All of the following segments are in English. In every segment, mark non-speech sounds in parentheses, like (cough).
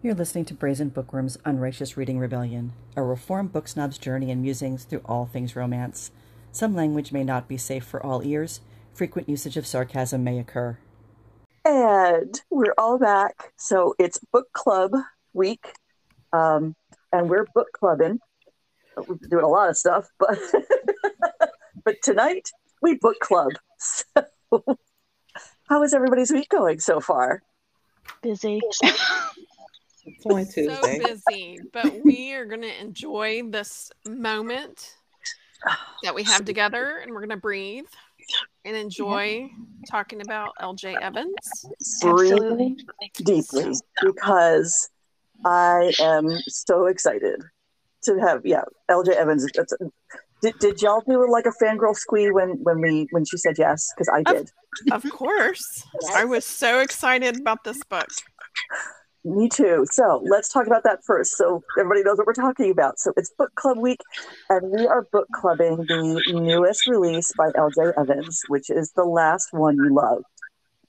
You're listening to Brazen Bookworm's Unrighteous Reading Rebellion, a reformed book snob's journey and musings through all things romance. Some language may not be safe for all ears. Frequent usage of sarcasm may occur. And we're all back. So it's book club week. Um, and we're book clubbing. We're doing a lot of stuff, but (laughs) but tonight we book club. So (laughs) how is everybody's week going so far? Busy. (laughs) It's only so busy, but (laughs) we are going to enjoy this moment that we have together and we're going to breathe and enjoy talking about LJ Evans. Breathe Absolutely. deeply because I am so excited to have yeah LJ Evans. That's, did, did y'all do like a fangirl squee when when we when she said yes? Because I did. Of course. I was so excited about this book. Me too. So let's talk about that first, so everybody knows what we're talking about. So it's book club week, and we are book clubbing the newest release by L.J. Evans, which is the last one you loved,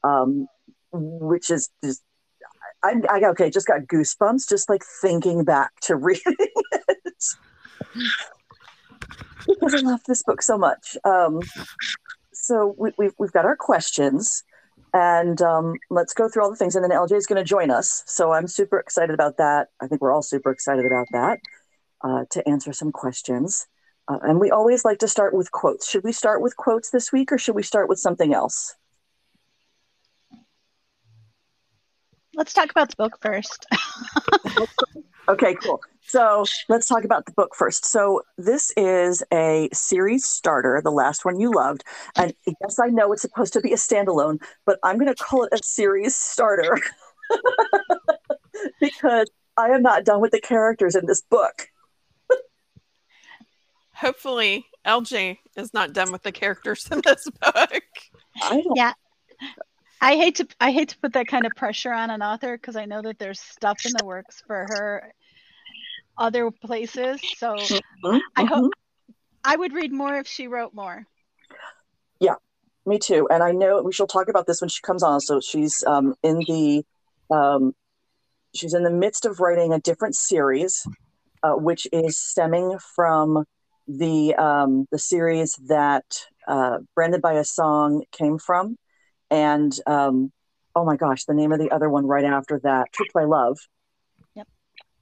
um, which is just. I, I okay, just got goosebumps just like thinking back to (laughs) reading it because I love this book so much. Um, so we, we've we've got our questions, and um, let's go through all the things. And then LJ is going to join us. So I'm super excited about that. I think we're all super excited about that uh, to answer some questions. Uh, and we always like to start with quotes. Should we start with quotes this week or should we start with something else? Let's talk about the book first. (laughs) Okay, cool. So let's talk about the book first. So this is a series starter, the last one you loved. And yes, I know it's supposed to be a standalone, but I'm going to call it a series starter (laughs) because I am not done with the characters in this book. Hopefully, LJ is not done with the characters in this book. I don't. yeah. I hate to I hate to put that kind of pressure on an author because I know that there's stuff in the works for her other places. So Mhm, I hope I would read more if she wrote more. Yeah, me too. And I know we shall talk about this when she comes on. So she's um, in the um, she's in the midst of writing a different series, uh, which is stemming from the um, the series that uh, "Branded by a Song" came from, and um, oh my gosh, the name of the other one right after that, "Tripped by Love."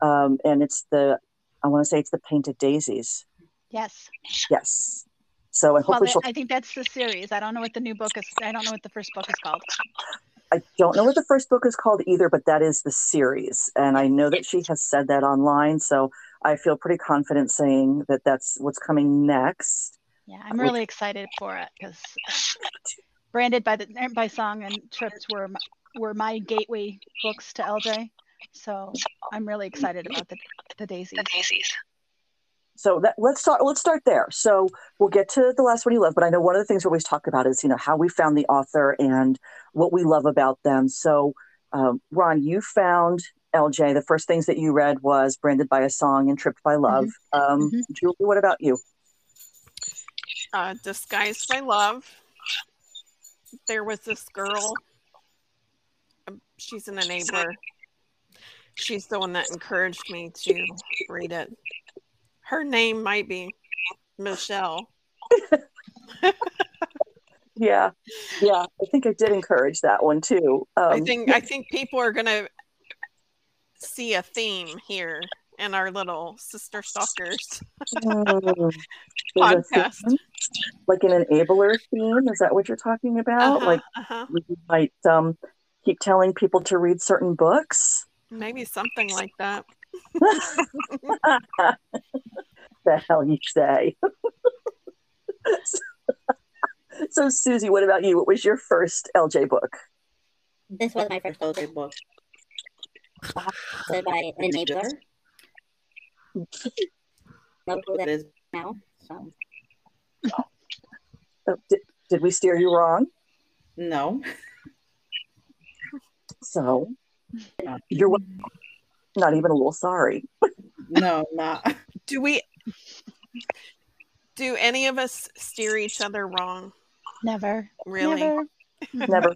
Um, and it's the I want to say it's the Painted Daisies. Yes. Yes. So and Well, hopefully she'll I think that's the series. I don't know what the new book is. I don't know what the first book is called. I don't know what the first book is called either, but that is the series. And I know that she has said that online. So I feel pretty confident saying that that's what's coming next. Yeah, I'm really excited for it because branded by the by song and trips were were my gateway books to LJ. So I'm really excited about the the daisies. The daisies. So that, let's start. Let's start there. So we'll get to the last one you love, but I know one of the things we always talk about is you know how we found the author and what we love about them. So um, Ron, you found LJ. The first things that you read was "Branded by a Song" and "Tripped by Love." Um, Mhm. Julie, what about you? Uh, Disguised by Love. There was this girl. um, She's an enabler. She's the one that encouraged me to read it. Her name might be Michelle. (laughs) Yeah, yeah. I think I did encourage that one too. Um, I think I think people are gonna see a theme here in our little sister stalkers. (laughs) Podcast. like an enabler theme. Is that what you're talking about? Uh-huh, Like uh-huh. we might um, keep telling people to read certain books. Maybe something like that. (laughs) the hell you say? (laughs) so, Susie, what about you? What was your first LJ book? This was my first poetry book. Said by Enabler. Love who that is now. So Oh, did, did we steer you wrong? No. So, you're wel- not even a little sorry. (laughs) No, not. Do we? Do any of us steer each other wrong? Never. Really? Never. (laughs) Never.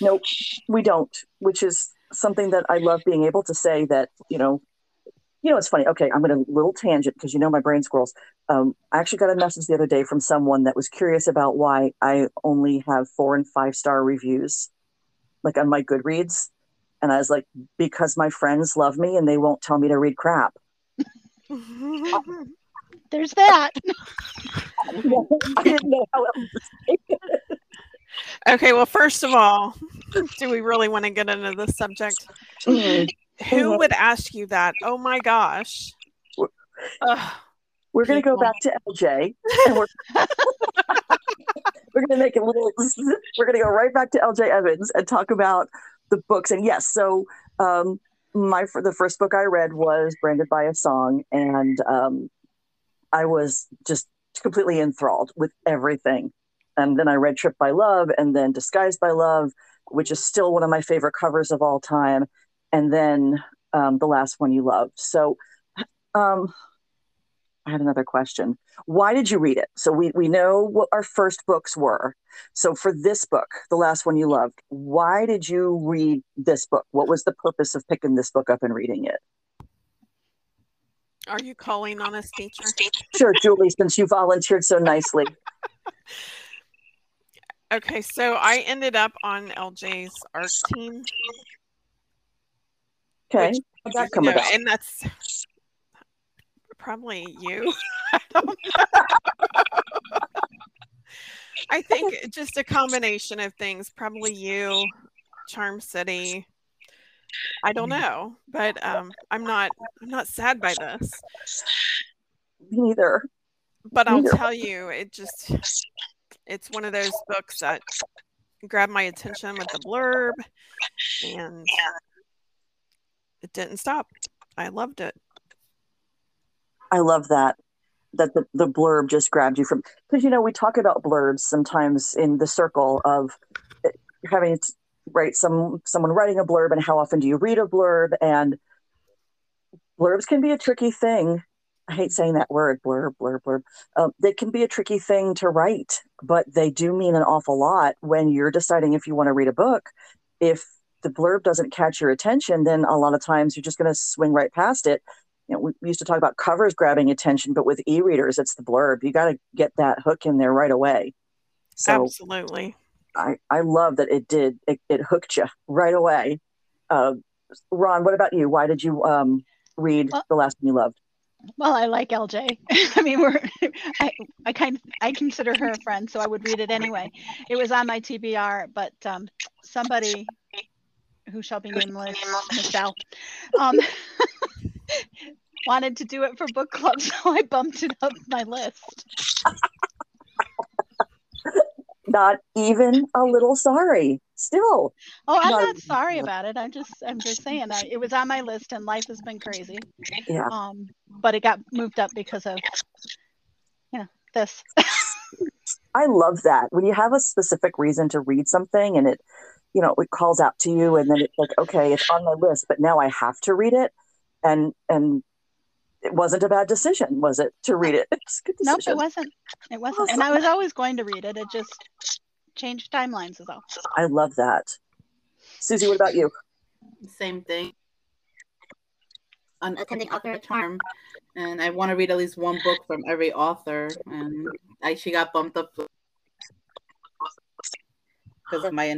nope, we don't. Which is something that I love being able to say that, you know, you know, it's funny. Okay, I'm going to little tangent because you know my brain squirrels. Um, I actually got a message the other day from someone that was curious about why I only have four and five star reviews, like on my Goodreads, and I was like, because my friends love me and they won't tell me to read crap. (laughs) There's that. (laughs) (laughs) I didn't know how else to say it. okay, well, first of all, do we really want to get into this subject? Mhm. Who would ask you that? Oh my gosh. Ugh. We're going to go back to LJ, and we're we're going to make a little. We're going to go right back to LJ Evans and talk about the books. And yes, so um, my the first book I read was Branded by a Song, and um, I was just completely enthralled with everything. And then I read Trip by Love, and then Disguised by Love, which is still one of my favorite covers of all time, and then um, the last one you loved. So. Um, I had another question. Why did you read it? So we we know what our first books were. So for this book, the last one you loved, why did you read this book? What was the purpose of picking this book up and reading it? Are you calling on us, teacher? Sure, Julie, since you volunteered so nicely. (laughs) Okay, so I ended up on LJ's ARC team. Okay. Which- that come know, about? and that's probably you. (laughs) I don't know. I think (laughs) just a combination of things. Probably you, Charm City. I don't know, but um, I'm not. I'm not sad by this. Neither. But I'll Neither. tell you, it just. It's one of those books that grabbed my attention with the blurb, and it didn't stop. I loved it. I love that. That the, the blurb just grabbed you from because you know we talk about blurbs sometimes in the circle of eh, having to write some someone writing a blurb and how often do you read a blurb and blurbs can be a tricky thing. I hate saying that word blurb blurb blurb. Um, they can be a tricky thing to write, but they do mean an awful lot when you're deciding if you want to read a book. If the blurb doesn't catch your attention, then a lot of times you're just going to swing right past it you know, we used to talk about covers grabbing attention, but with e-readers, it's the blurb. You got to get that hook in there right away. So Absolutely. I, I love that it did. It, it hooked you right away. Uh, Ron, what about you? Why did you um, read Well- the last one you loved? Well, I like LJ. (laughs) I mean, we're (laughs) I I kind of I consider her a friend, so I would read it anyway. It was on my TBR, but um, somebody who shall be nameless, Michelle, um, (laughs) wanted to do it for book club, (laughs) so I bumped it up my list. Not even a little sorry. Still, Oh, I'm Not not sorry about it. I'm just I'm just saying I, it was on my list, and life has been crazy. yeah. Um, but it got moved up because of you know this. I love that when you have a specific reason to read something and it, you know, it calls out to you, and then it's like, okay, it's on my list, but now I have to read it, and and it wasn't a bad decision, was it, to read it? (laughs) It's a good Nope, it wasn't. It wasn't. And I was always going to read it. It just changed timelines is all. I love that. Susie, what about you? Same thing. An attending author at Charm, and I want to read at least one book from every author, and I she got bumped up because of my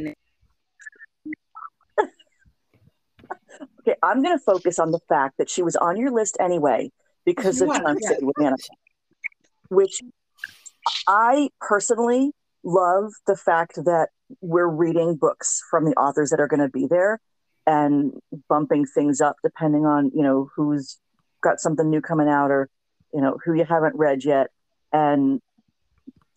Okay, I'm going to focus on the fact that she was on your list anyway because She of Charm yeah. City with Anna, which I personally love the fact that we're reading books from the authors that are going to be there and bumping things up depending on you know who's got something new coming out or you know who you haven't read yet and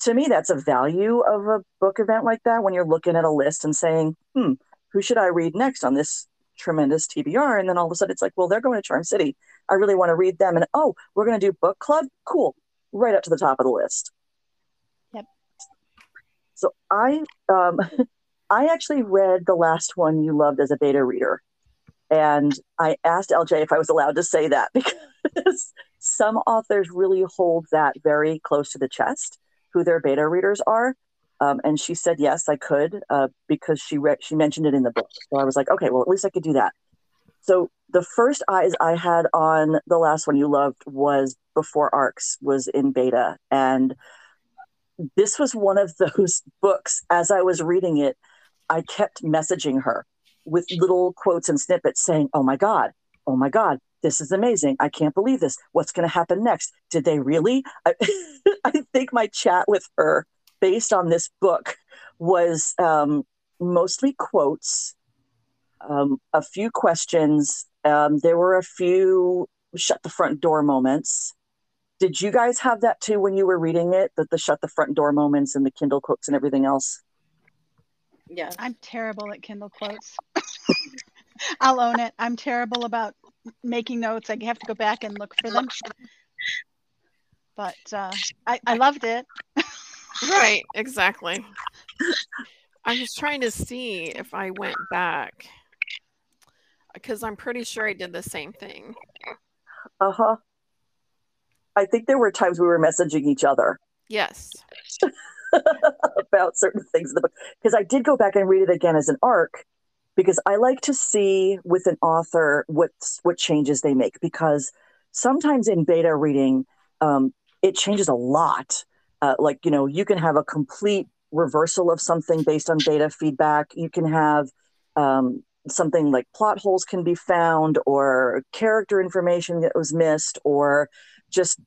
to me that's a value of a book event like that when you're looking at a list and saying hmm who should i read next on this tremendous tbr and then all of a sudden it's like well they're going to charm city. I really want to read them. And oh we're going to do book club? Cool. Right up to the top of the list. Yep. so i um (laughs) i actually read the last one you loved as a beta reader. And i asked lj if i was allowed to say that (laughs) because some authors really hold that very close to the chest who their beta readers are Um, and she said yes, I could uh, because she read she mentioned it in the book. So I was like, okay, well at least I could do that. So the first eyes I had on the last one you loved was before Arcs was in beta, and this was one of (laughs) those books. As I was reading it, I kept messaging her with little quotes and snippets saying, "Oh my god, oh my god, this is amazing. I can't believe this. What's going to happen next? Did they really? I, (laughs) I, think my chat with her based on this book was um, mostly quotes, um, a few questions. Um, there were a few shut the front door moments. Did you guys have that too when you were reading it? That the shut the front door moments and the Kindle quotes and everything else? Yeah. I'm terrible at Kindle quotes. (laughs) I'll own it. I'm terrible about making notes. I have to go back and look for them. But uh, I, I loved it. (laughs) right, exactly. I was trying to see if I went back because I'm pretty sure I did the same thing. Uh huh. I think there were times we were messaging each other. Yes. (laughs) about certain things in the book because I did go back and read it again as an arc because I like to see with an author what what changes they make because sometimes in beta reading um, it changes a lot. Uh, like you know you can have a complete reversal of something based on beta feedback. You can have um, something like plot holes can be found or character information that was missed or just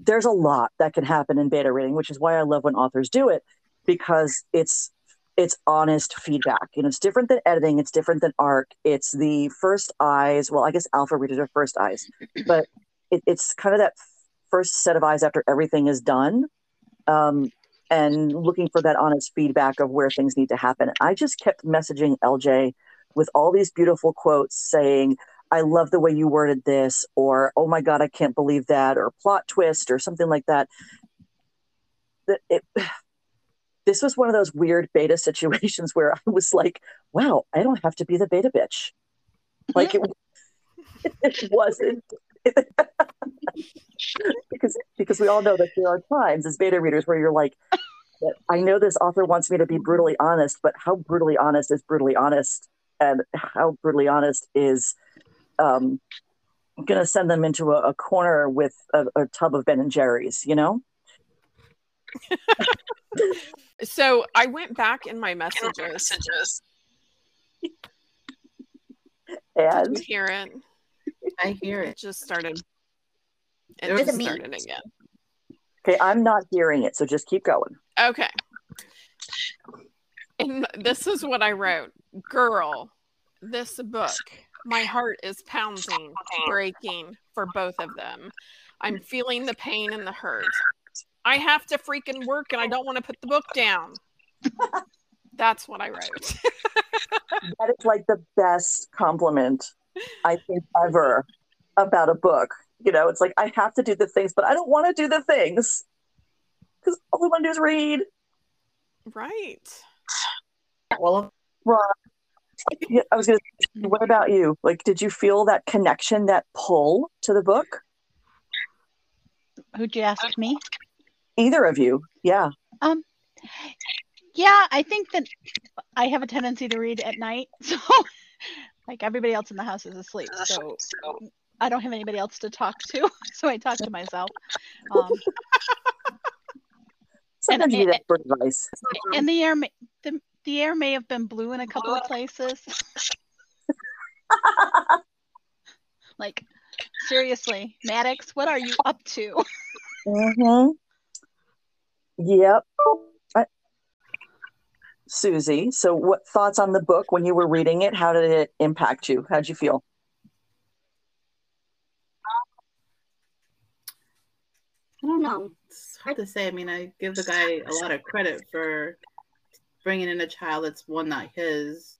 there's a lot that can happen in beta reading, which is why I love when authors do it because it's it's honest feedback. You know, it's different than editing. It's different than arc. It's the first eyes. Well, I guess alpha readers are first eyes, but it, it's kind of that first set of eyes after everything is done, um, and looking for that honest feedback of where things need to happen. I just kept messaging LJ with all these beautiful quotes saying, I love the way you worded this, or oh my God, I can't believe that, or plot twist, or something like that. That it, (sighs) this was one of those weird beta situations (laughs) where I was like, wow, I don't have to be the beta bitch. Like it, (laughs) (laughs) it wasn't. Because because we all know that there are times as beta readers where you're like, I know this author wants me to be brutally honest, but how brutally honest is brutally honest, and how brutally honest is um, going to send them into a, a corner with a, a tub of Ben and Jerry's, you know? so I went back in my messages. And Did you hear it? I hear It it. just started. It There was just a meet. started again. okay, I'm not hearing it, so just keep going. Okay. And this is what I wrote. Girl, this book, my heart is pounding, breaking for both of them. I'm feeling the pain and the hurt. I have to freaking work and I don't want to put the book down. That's what I wrote. (laughs) That is like the best compliment I think ever about a book. You know, it's like I have to do the things, but I don't want to do the things because all we want to do is read. right. Well, Ron, I was gonna. Say, what about you? Like, did you feel that connection, that pull to the book? Who'd you ask me? Either of you? Yeah. Um, yeah, I think that I have a tendency to read at night, (laughs) so like everybody else in the house is asleep, so I don't have anybody else to talk to, (laughs) so I talk to myself. Um, (laughs) Sometimes you and- need expert advice. and the air, may, the the air may have been blue in a couple of places. (laughs) like, seriously, Maddox, what are you up to? Mm-hmm. Yep. I- Susie, so what thoughts on the book when you were reading it? How did it impact you? How'd you feel? I don't know. it's hard to say. I mean, I give the guy a lot of credit for bringing in a child that's one not his.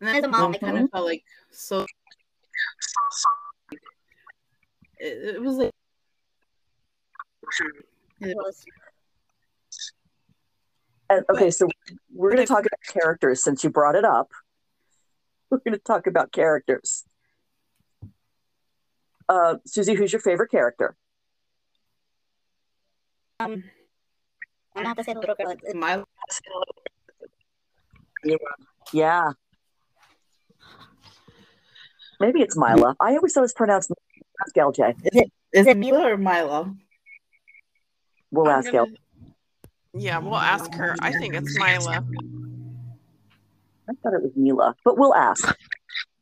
And As a then mom, I kind of felt like so. It, it was like. It was- And, okay, so we're going to talk about characters since you brought it up. (laughs) We're going to talk about characters. Uh, Susie, who's your favorite character? Um, I'm gonna have to say the little girl. It's My Yeah. Maybe it's Mila. I always thought it was pronounced ask LJ. is it Mila or Mila? We'll I'm ask gonna- LJ. Yeah, we'll ask her. I think it's Mila. I thought it was Mila, but we'll ask.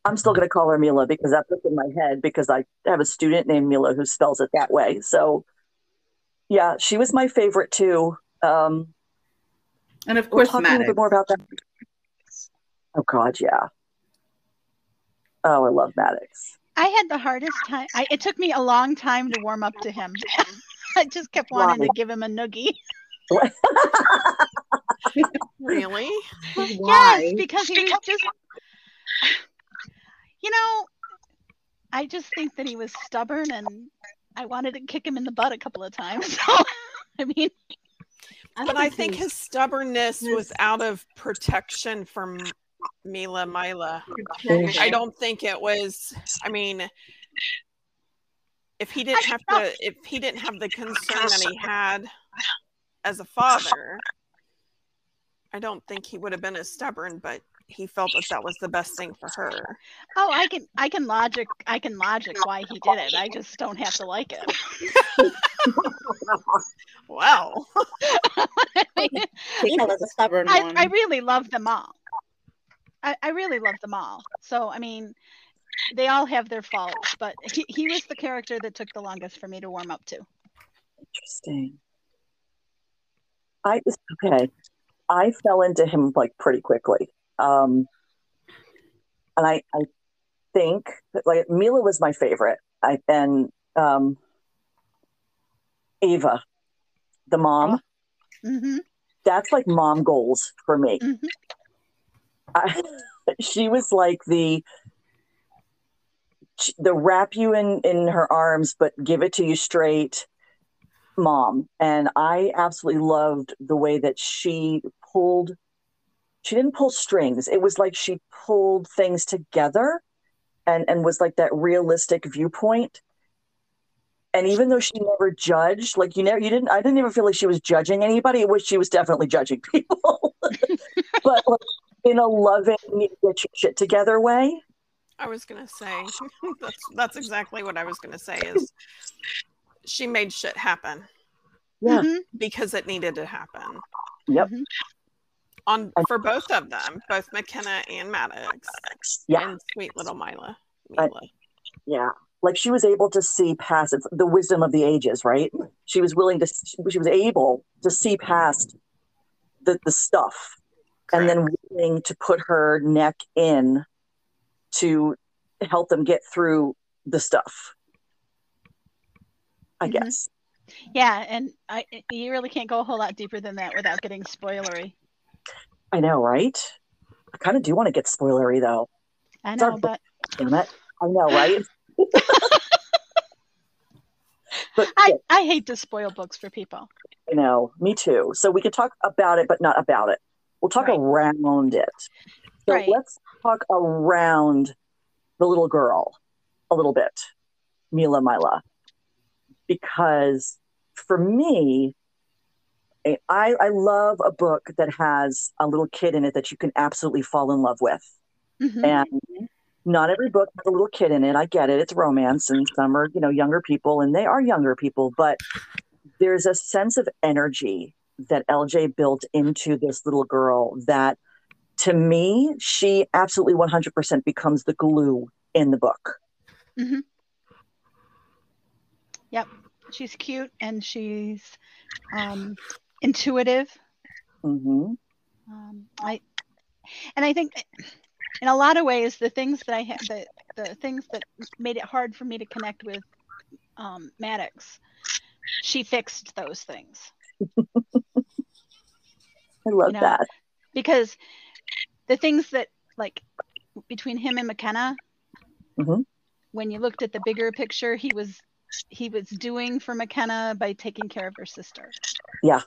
I'm still going to call her Mila because that's what's in my head because I have a student named Mila who spells it that way. So, yeah, she was my favorite too. Um, And of course, we'll course, talk a little bit more about that. Oh God, yeah. Oh, I love Maddox. I had the hardest time. I, it took me a long time to warm up to him. (laughs) I just kept wanting to give him a noogie. Really? Why? Yes, because he was just, you know, I just think that he was stubborn and I wanted to kick him in the butt a couple of times. (laughs) So, I mean, But I think his stubbornness was out of protection from Mila Mila. I don't think it was. I mean, if he didn't have to, if he didn't have the concern that he had as a father, I don't think he would have been as stubborn. But he felt that that was the best thing for her. oh, I can, I can logic, I can logic why he did it. I just don't have to like it. (laughs) Well, I, mean, Tina was a stubborn I, one. I really love them all. I, I really love them all. So, I mean, they all have their faults, but he, he was the character that took the longest for me to warm up to. Interesting. I okay. I fell into him like pretty quickly. Um and I I think that like Mila was my favorite. I and um Ava, the mom, hmm that's like mom goals for me. Mhm. I, (laughs) she was like the the wrap you in in her arms but give it to you straight mom and i absolutely loved the way that she pulled she didn't pull strings. It was like she pulled things together and and was like that realistic viewpoint. And even though she never judged like you never you didn't i didn't even feel like she was judging anybody. Was she was definitely judging (laughs) people. But like in a loving get your shit together way. I was gonna say (laughs) that's that's exactly what I was gonna say. Is she made shit happen Yeah. Mhm. because it needed to happen Yep. Mhm. on for both of them, both McKenna and Maddox, yeah and sweet little Mila. I- Mila. Yeah. Like she was able to see past it's the wisdom of the ages, right? She was willing to, she was able to see past the, the stuff and then willing to put her neck in to help them get through the stuff. I Mhm. guess. Yeah, and I you really can't go a whole lot deeper than that without getting spoilery. I know, right? I kind of do want to get spoilery though. I Sorry. know, but (laughs) Damn it. I know, right? (laughs) but I, I hate to spoil books for people. I know, me too. So we can talk about it, but not about it. We'll talk Right. around it. So Right. let's talk around the little girl a little bit, Mila Mila, because for me, I, I love a book that has a little kid in it that you can absolutely fall in love with. Mhm. And not every book has a little kid in it. I get it. It's romance and some are, you know, younger people and they are younger people, but there's a sense of energy that LJ built into this little girl that to me, she absolutely 100% becomes the glue in the book. She's cute and she's um, intuitive. hmm Um, I and I think in a lot of ways the things that I had the the things that made it hard for me to connect with um, Maddox, she fixed those things (laughs) I love You know, that. because the things that like between him and McKenna, Mhm. when you looked at the bigger picture, he was he was doing for McKenna by taking care of her sister. Yeah.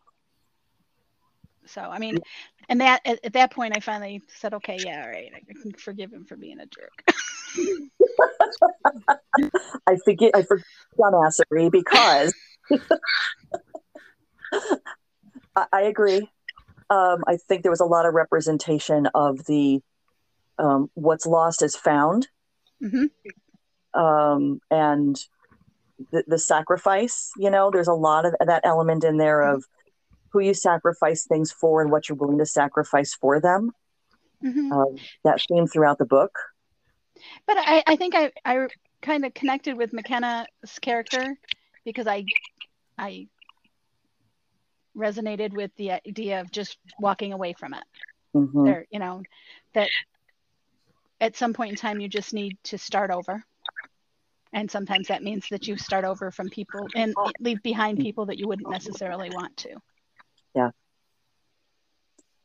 So I mean, and that at, at that point, I finally said, okay, yeah, all right, I can forgive him for being a jerk. (laughs) I forget, I forget dumbassery because (laughs) I, I agree. Um, I think there was a lot of representation of the um, what's lost is found, hmm um, and the, the sacrifice. You know, there's a lot of that element in there of who you sacrifice things for and what you're willing to sacrifice for them. hmm Um, that theme throughout the book. But I, I think I, I kind of connected with McKenna's character because I I resonated with the idea of just walking away from it. Mhm. There, you know, that at some point in time you just need to start over. And sometimes that means that you start over from people and leave behind people that you wouldn't necessarily want to. Yeah.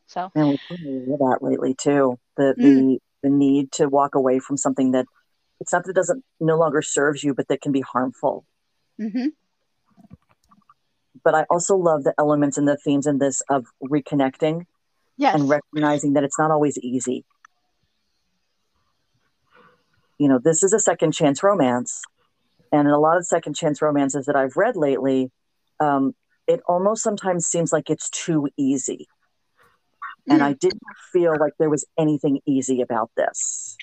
So And we probably hear that lately too. The Mm. the the need to walk away from something that it's not that it doesn't no longer serves you, but that can be harmful. mm-hmm. But I also love the elements and the themes in this of reconnecting yes. and recognizing that it's not always easy. You know, this is a second chance romance. And in a lot of second chance romances that I've read lately, um, it almost sometimes seems like it's too easy. And Mm. I didn't feel like there was anything easy about this.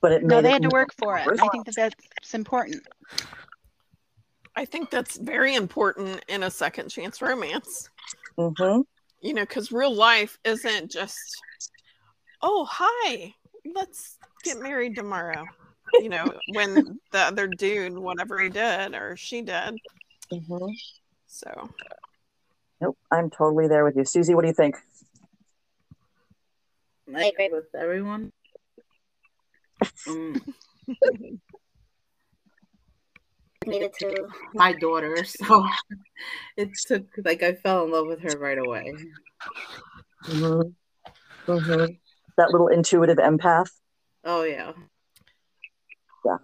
But it no, made they it had to work for it. I think that that's important. I think that's very important in a second chance romance. hmm You know, because real life isn't just, oh, hi, let's get married tomorrow. You know, (laughs) when the other dude, whatever he did or she did. hmm So, Nope, I'm totally there with you. Susie, what do you think? I agree with everyone. Um, (laughs) Needed to. my daughter, so (laughs) it took like I fell in love with her right away. Mm-hmm. Mm-hmm. That little intuitive empath Oh yeah. Yeah.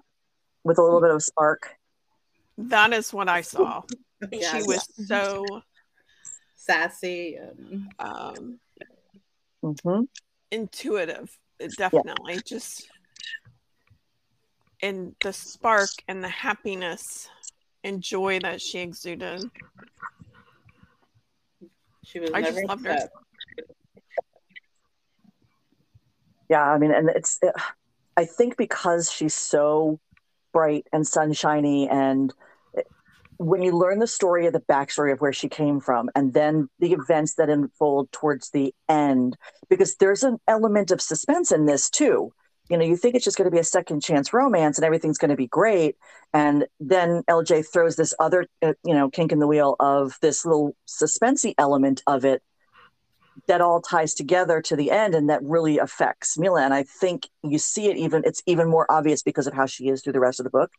With a little bit of spark. that is what I saw. Yeah, (laughs) She was so sassy and um, hmm intuitive, definitely. Just and the spark and the happiness and joy that she exuded. she was I never just loved her. upset. Yeah, I mean, and it's, it, I think because she's so bright and sunshiny, and when you learn the story of the backstory of where she came from, and then the events that unfold towards the end, because there's an element of suspense in this too. You know, you think it's just going to be a second chance romance and everything's going to be great. And then LJ throws this other, uh, you know, kink in the wheel of this little suspensey element of it that all ties together to the end and that really affects Mila. And I think you see it even, it's even more obvious because of how she is through the rest of the book.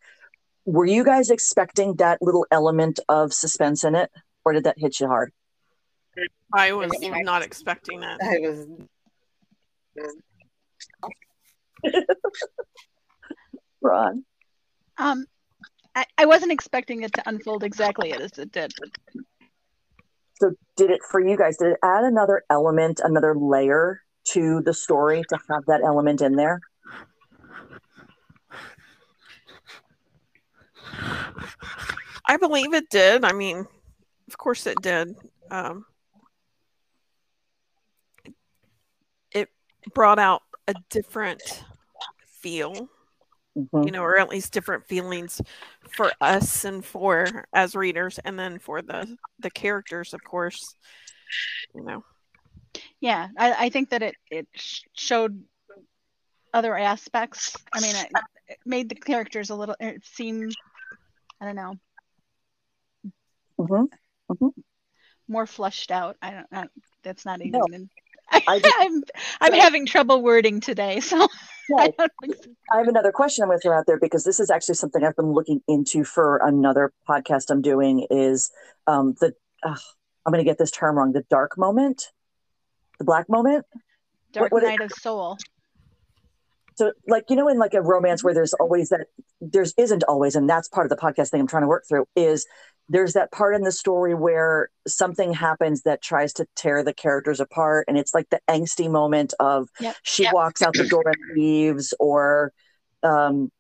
Were you guys expecting that little element of suspense in it? Or did that hit you hard? I was not expecting that. I was (laughs) Ron? Um, I, I wasn't expecting it to unfold exactly as it did. So did it for you guys, did it add another element, another layer to the story to have that element in there? I believe it did. I mean, of course it did. Um, it brought out a different feel, Mhm. you know, or at least different feelings for us and for as readers, and then for the the characters, of course. You know, Yeah, I, I think that it it showed other aspects. I mean, it, it made the characters a little it seem, I don't know, Mhm. more flushed out. I don't know. That's not even. No, I just- (laughs) I'm I'm having trouble wording today, so (laughs) I don't. I have another question I'm going to throw out there because this is actually something I've been looking into for another podcast I'm doing. Is um, the uh, I'm going to get this term wrong. The dark moment, the black moment. Dark what it- Night of Soul. So, like you know, in like a romance where there's always that, there's isn't always, and that's part of the podcast thing I'm trying to work through. Is there's that part in the story where something happens that tries to tear the characters apart, and it's like the angsty moment of Yep. she Yep. walks out the door and (clears throat) leaves, or um,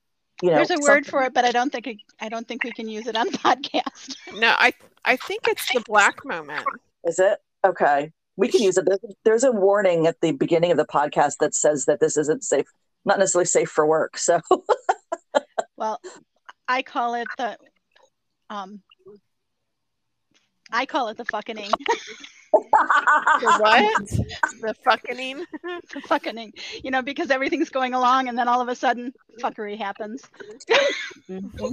you know, There's a word something- for it, but I don't think it, I don't think we can use it on (laughs) podcast. no, I I think it's the black moment. Is it? Okay. We can use it. There's, there's a warning at the beginning of the podcast that says that this isn't safe, not necessarily safe for work. So, (laughs) Well, I call it the um I call it the fucking The (laughs) what? the fucking. the fucking you know because everything's going along and then all of a sudden fuckery happens (laughs) oh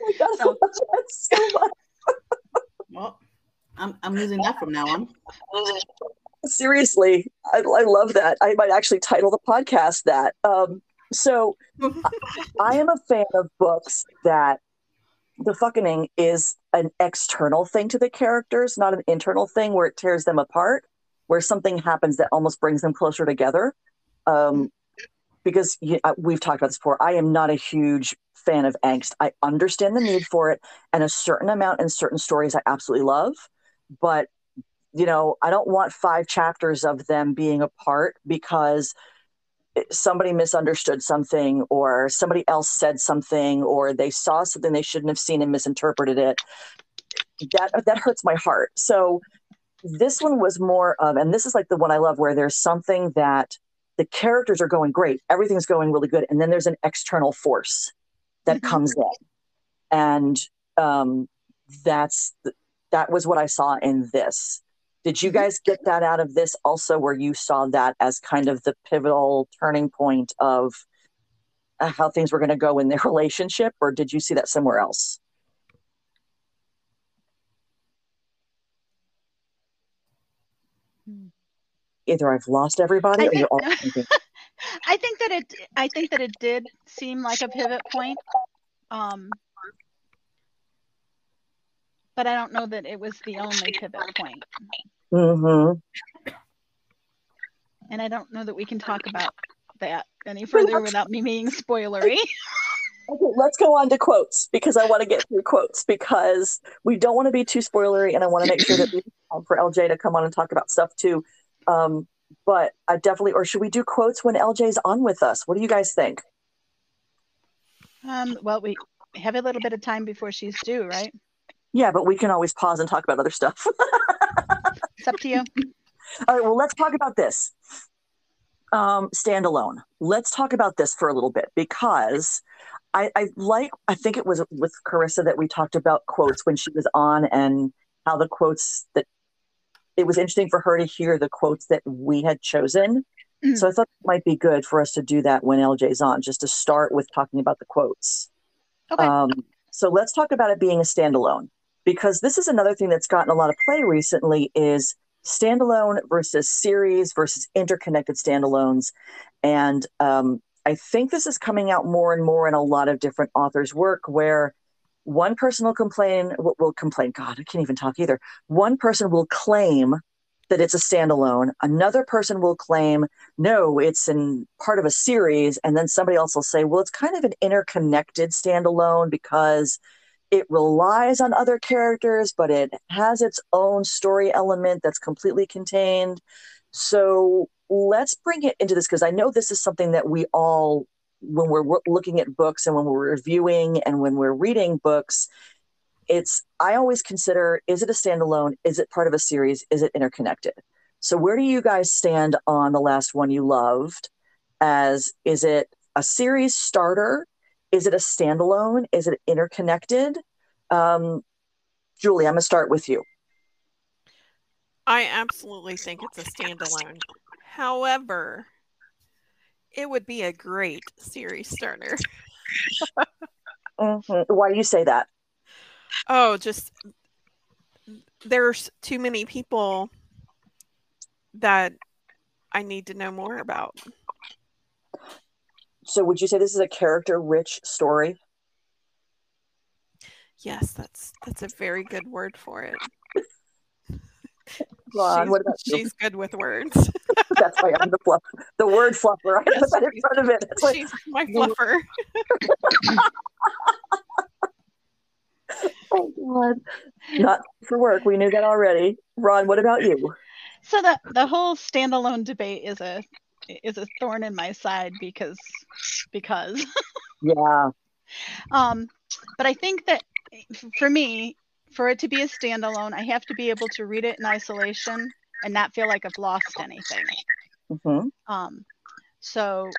my God, I So- love that so much. Well, I'm, I'm using that from now on. Seriously, I, I love that. I might actually title the podcast that. Um, so, (laughs) I am a fan of books that the fucking is an external thing to the characters, not an internal thing where it tears them apart, where something happens that almost brings them closer together. Um, because you, we've talked about this before, I am not a huge fan of angst. I understand the need for it, and a certain amount in certain stories I absolutely love, but you know, I don't want five chapters of them being apart because somebody misunderstood something or somebody else said something or they saw something they shouldn't have seen and misinterpreted it. That that hurts my heart. So this one was more of and this is like the one i love where there's something that the characters are going great everything's going really good and then there's an external force that Mhm. comes in. And um that's that was what i saw in this did you guys get that out of this also, where you saw that as kind of the pivotal turning point of uh, how things were going to go in their (laughs) relationship, or did you see that somewhere else? Hmm. Either I've lost everybody, I or you're all. (laughs) I think that it I think that it did seem like a pivot point. Um but I don't know that it was the only pivot point. Mm-hmm. And I don't know that we can talk about that any further without me being spoilery. (laughs) Okay, let's go on to quotes because I want to get through quotes because we don't want to be too spoilery, and I want to make sure that we for LJ to come on and talk about stuff too. Um, but I definitely, or should we do quotes when LJ's on with us? What do you guys think? Um well we have a little bit of time before she's due, right? Yeah, but we can always pause and talk about other stuff. (laughs) It's up to you. All right, well, let's talk about this. Um, standalone. Let's talk about this for a little bit because I, I like, I think it was with Carissa that we talked about quotes when she was on and how the quotes that it was interesting for her to hear the quotes that we had chosen. Mhm. So I thought it might be good for us to do that when LJ's on, just to start with talking about the quotes. Okay. Um, so let's talk about it being a standalone because this is another thing that's gotten a lot of play recently is standalone versus series versus interconnected standalones. And um, i think this is coming out more and more in a lot of different authors work where one person will complain will, will complain god i can't even talk either. One person will claim that it's a standalone. Another person will claim no it's in part of a series. And then somebody else will say well it's kind of an interconnected standalone because it relies on other characters, but it has its own story element that's completely contained. So let's bring it into this because I know this is something that we all, when we're looking at books and when we're reviewing and when we're reading books, it's, I always consider is it a standalone? Is it part of a series? Is it interconnected? So where do you guys stand on the last one you loved? As is it a series starter? Is it a standalone? Is it interconnected? Um, Julie, I'm going to start with you. I absolutely think it's a standalone. However, it would be a great series starter. Mhm. Why do you say that? Oh, just there's too many people that I need to know more about. So, would you say this is a character-rich story? Yes, that's that's a very good word for it. (laughs) Ron, she's, what about you? she's good with words. (laughs) That's why I'm the fluff, the word fluffer. I put that in front of it. That's why- she's my fluffer. (laughs) oh God. Not for work. We knew that already. Ron, what about you? So the the whole standalone debate is a is a thorn in my side because because (laughs) Yeah. um but I think that for me for it to be a standalone, I have to be able to read it in isolation and not feel like I've lost anything. Mhm. Um, so,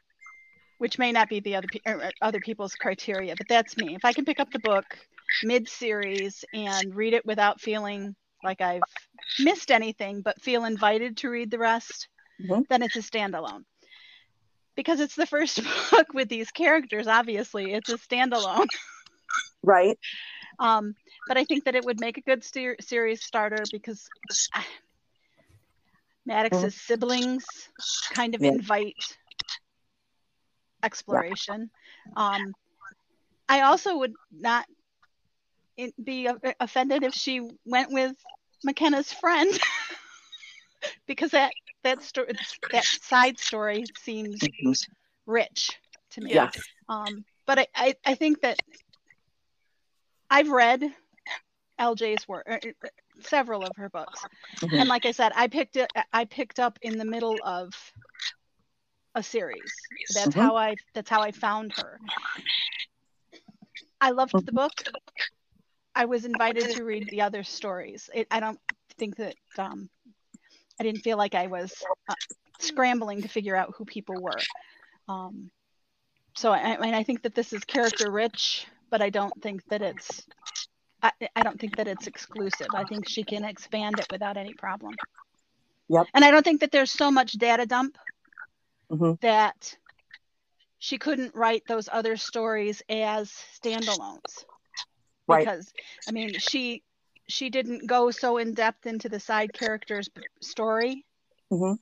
which may not be the other pe- other people's criteria, but that's me. If I can pick up the book mid-series and read it without feeling like I've missed anything, but feel invited to read the rest, Mhm. then it's a standalone. Because it's the first (laughs) book with these characters, obviously, it's a standalone. (laughs) Right. Um, but I think that it would make a good ser- series starter because ah, Maddox's siblings kind of Yeah. invite exploration. Um, I also would not be offended if she went with McKenna's friend (laughs) because that that story that side story seems rich to me. Yeah. Um, but I, I, I think that I've read LJ's work, er, er, several of her books, Mhm. and like I said, I picked it. I picked up in the middle of a series. That's Mhm. how I. That's how I found her. I loved the book. I was invited to read the other stories. It, I don't think that um, I didn't feel like I was uh, scrambling to figure out who people were. Um, so I, I mean, I think that this is character rich, but I don't think that it's. I, I don't think that it's exclusive. I think she can expand it without any problem. Yep. And I don't think that there's so much data dump Mhm. that she couldn't write those other stories as standalones Right. because i mean she she didn't go so in depth into the side characters story Mhm.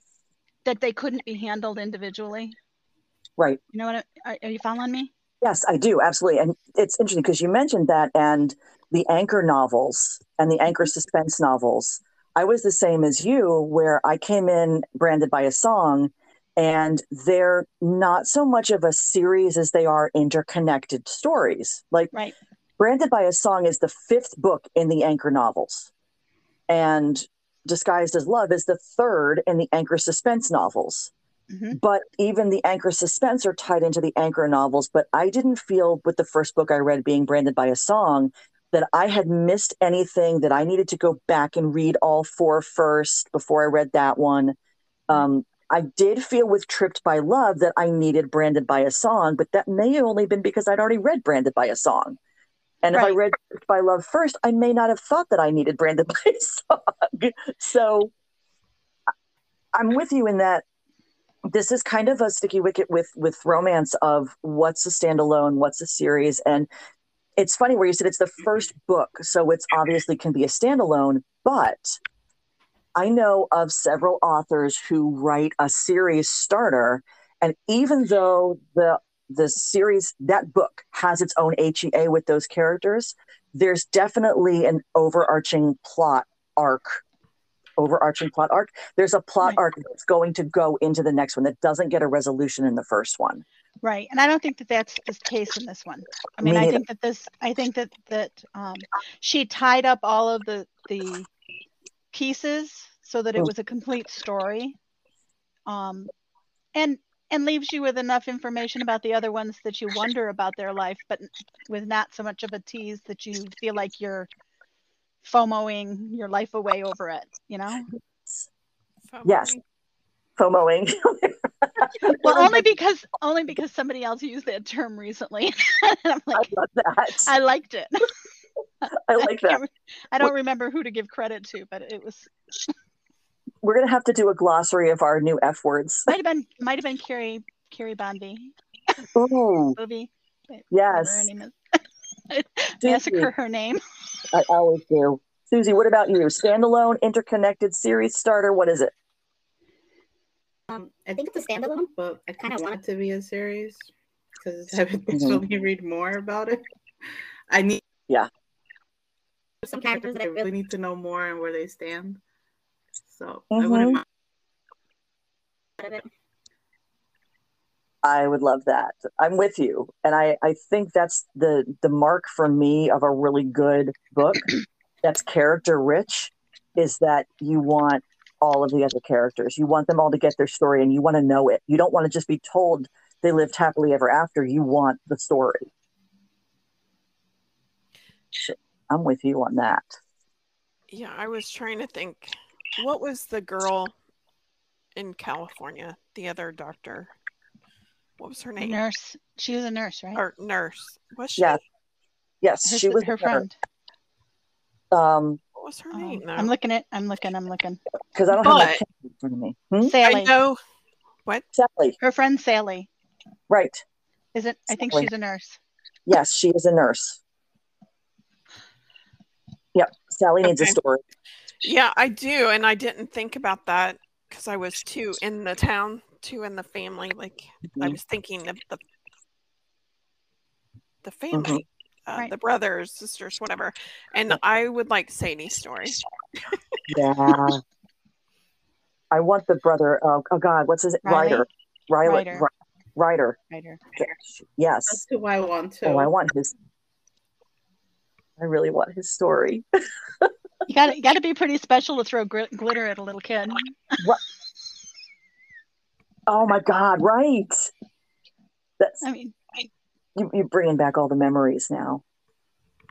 that they couldn't be handled individually Right. you know what I, are, are you following me Yes, I do absolutely, and it's interesting because you mentioned that, and the anchor novels and the anchor suspense novels. I was the same as you, where I came in branded by a song, and they're not so much of a series as they are interconnected stories. Like right Branded by a Song is the fifth book in the Anchor novels, and Disguised as Love is the third in the Anchor suspense novels. Mhm. But even the Anchor suspense are tied into the Anchor novels. But I didn't feel with the first book I read, being Branded by a Song, that I had missed anything that I needed to go back and read all four first before I read that one. Um, I did feel with Tripped by Love that I needed Branded by a Song, but that may have only been because I'd already read Branded by a Song. And if I read by Love first, I may not have thought that I needed Branded (laughs) by a Song. So I'm with you in that this is kind of a sticky wicket with with romance of what's a standalone, what's a series, and it's funny where you said it's the first book, so it's obviously can be a standalone, but I know of several authors who write a series starter, and even though the the series that book has its own HEA with those characters, there's definitely an overarching plot arc. Overarching plot arc. There's a plot Right. arc that's going to go into the next one that doesn't get a resolution in the first one. right and i don't think that that's the case in this one i mean Me i think that this i think that that um, she tied up all of the the pieces so that it Mm. was a complete story um, and and leaves you with enough information about the other ones that you wonder about their life but with not so much of a tease that you feel like you're fomoing your life away over it you know Yes. FOMOing. (laughs) well only because only because somebody else used that term recently and (laughs) i'm I like love that. i liked it (laughs) I like that. re- I don't remember who to give credit to, but it was We're gonna have to do a glossary of our new F words. might have been might have been Carrie Carrie Bondi Ooh, movie. yes. her name is. (laughs) Massacre her name. I always do. Susie, what about you? Standalone, interconnected series starter. What is it? Um, I think it's a standalone. but I kind Kinda want want it to be a series because (laughs) I would Mhm. actually read more about it. I need yeah Some characters that I I really really need to know more and where they stand. So I Mhm. wouldn't mind. out of it. I would love that. I'm with you. And I, I think that's the the mark for me of a really good book that's character rich is that you want all of the other characters. You want them all to get their story and you want to know it. You don't want to just be told they lived happily ever after. You want the story. I'm with you on that. Yeah, I was trying to think. What was the girl in California? The other doctor. What was her The name? nurse. She was a nurse, right? Or nurse? Was she? Yes. Yes, her, she was her there. friend. Um, What was her Um, name? Though? I'm looking at. I'm looking. I'm looking. because I don't have my But- pen in front of me. Hmm? Sally. I know. Sally, Her friend Sally. right? Is it? I think she's a nurse. Yes, she is a nurse. Yep, Sally needs a story. Yeah, I do, and I didn't think about that because I was too in the town, too in the family. Like I Mhm. was thinking of the the family, uh, Right. the brothers, sisters, whatever. And I would like Sadie's story. Yeah. I want the brother. Oh, oh God, what's his Riley? Ryder? Riley. Ryder. Ri- Ryder. Writer. Yes. That's who I want to. Oh, I want his. I really want his story. (laughs) You got to You got to be pretty special to throw glitter at a little kid. What? Oh my God! Right. That's I mean, you, you're bringing back all the memories now.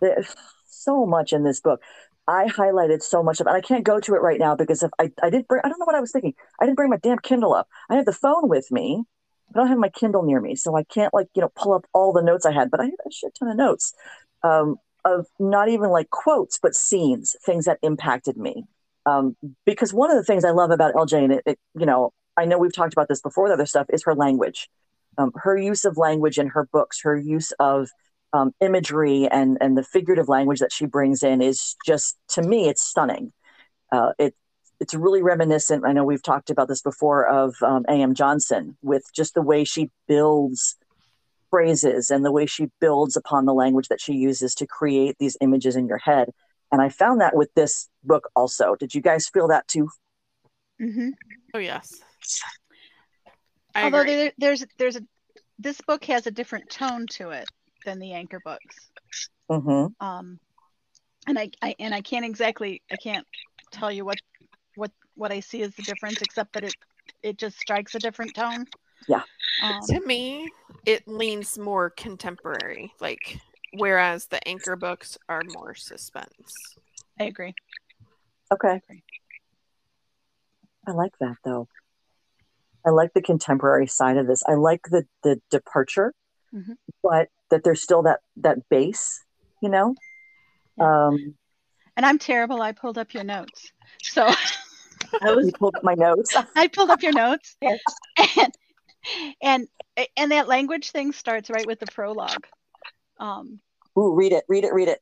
There's so much in this book. I highlighted so much of it. I can't go to it right now because if I, I didn't bring, I don't know what I was thinking. I didn't bring my damn Kindle up. I have the phone with me. I don't have my Kindle near me, so I can't like you know pull up all the notes I had. But I had a shit ton of notes um, of not even like quotes, but scenes, things that impacted me. Um, because one of the things I love about LJ, and it, it you know, I know we've talked about this before, the other stuff is her language um, her use of language in her books, her use of um, imagery and and the figurative language that she brings in is just to me it's stunning. Uh, it it's really reminiscent. I know we've talked about this before of um, A.M. Johnson with just the way she builds phrases and the way she builds upon the language that she uses to create these images in your head. And I found that with this book also. Did you guys feel that too? Mm-hmm. Oh yes. I although there, there's there's a this book has a different tone to it than the anchor books. Mm-hmm. Um, and I, I and I can't exactly I can't tell you what what what I see as the difference, except that it it just strikes a different tone. Yeah. Um, to me, it leans more contemporary, like whereas the anchor books are more suspense. I agree. Okay. I, agree. I like that though. I like the contemporary side of this. I like the the departure, Mhm. but that there's still that that base, you know. Um, And I'm terrible. I pulled up your notes, so (laughs) I was pulled up my notes. (laughs) I pulled up your notes, (laughs) Yes. and and that language thing starts right with the prologue. Um, Ooh, read it, read it, read it.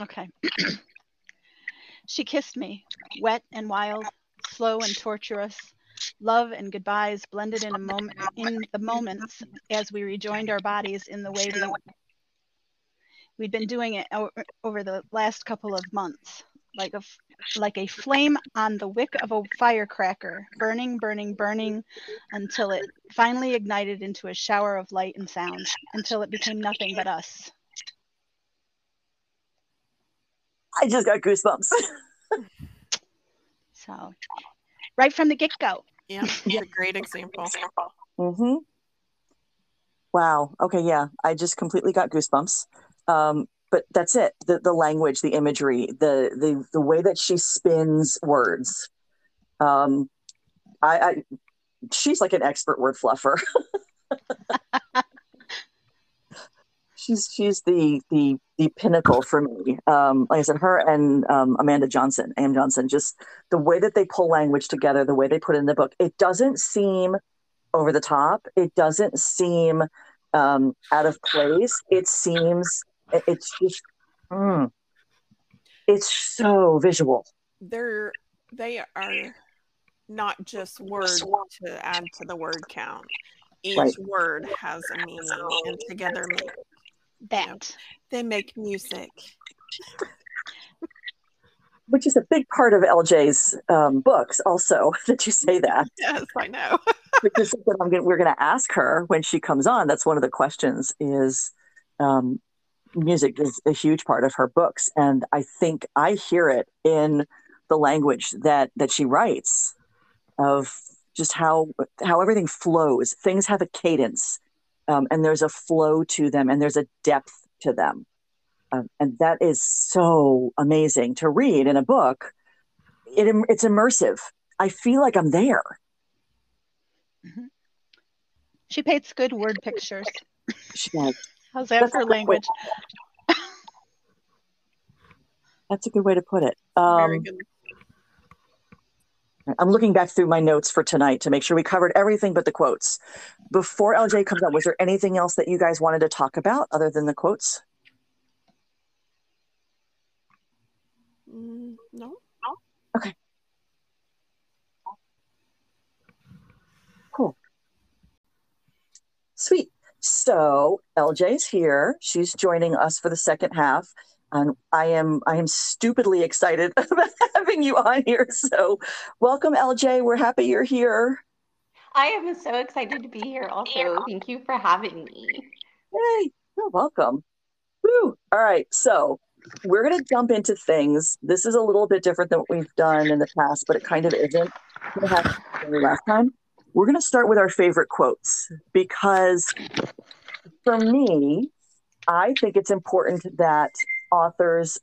Okay. (clears throat) she kissed me, wet and wild, slow and torturous. Love and goodbyes blended in a moment in the moments as we rejoined our bodies in the way we we'd been doing it over the last couple of months, like a f- like a flame on the wick of a firecracker, burning, burning, burning, until it finally ignited into a shower of light and sound, until it became nothing but us. I just got goosebumps. (laughs) So, right from the get go. Yeah, (laughs) it's a great example. Mm-hmm. Wow. Okay. Yeah. I just completely got goosebumps. Um, but that's it. The the language, the imagery, the the the way that she spins words. Um, I, I she's like an expert word fluffer. (laughs) she's she's the the the pinnacle for me. Um, like I said, her and um, Amanda Johnson, A.M. Johnson, just the way that they pull language together, the way they put it in the book. It doesn't seem over the top. It doesn't seem um, out of place. It seems it's just mm, it's so visual. They're they are not just words to add to the word count. Each Right. word has a meaning, and together make That. they make music. which is a big part of LJ's um, books. Also, (laughs) that you say that, (laughs) Yes, I know. (laughs) which is something I'm gonna, we're going to ask her when she comes on. That's one of the questions. Is um, music is a huge part of her books, and I think I hear it in the language that that she writes of just how how everything flows. Things have a cadence, um, and there's a flow to them, and there's a depth to them. Um, and that is so amazing to read in a book. It, it's immersive. I feel like I'm there. She paints good word pictures. She does. How's that That's for a good way- language? (laughs) That's a good way to put it. Um. I'm looking back through my notes for tonight to make sure we covered everything but the quotes. Before LJ comes up, was there anything else that you guys wanted to talk about other than the quotes? Mm, no. Okay. Cool. Sweet. So LJ's here. She's joining us for the second half. And I am I am stupidly excited (laughs) about having you on here. So welcome, LJ. We're happy you're here. I am so excited to be here also. Thank you for having me. Yay, you're welcome. Woo. All right, so we're gonna jump into things. This is a little bit different than what we've done in the past, but it kind of isn't. We had the last time. We're gonna start with our favorite quotes because for me, I think it's important that authors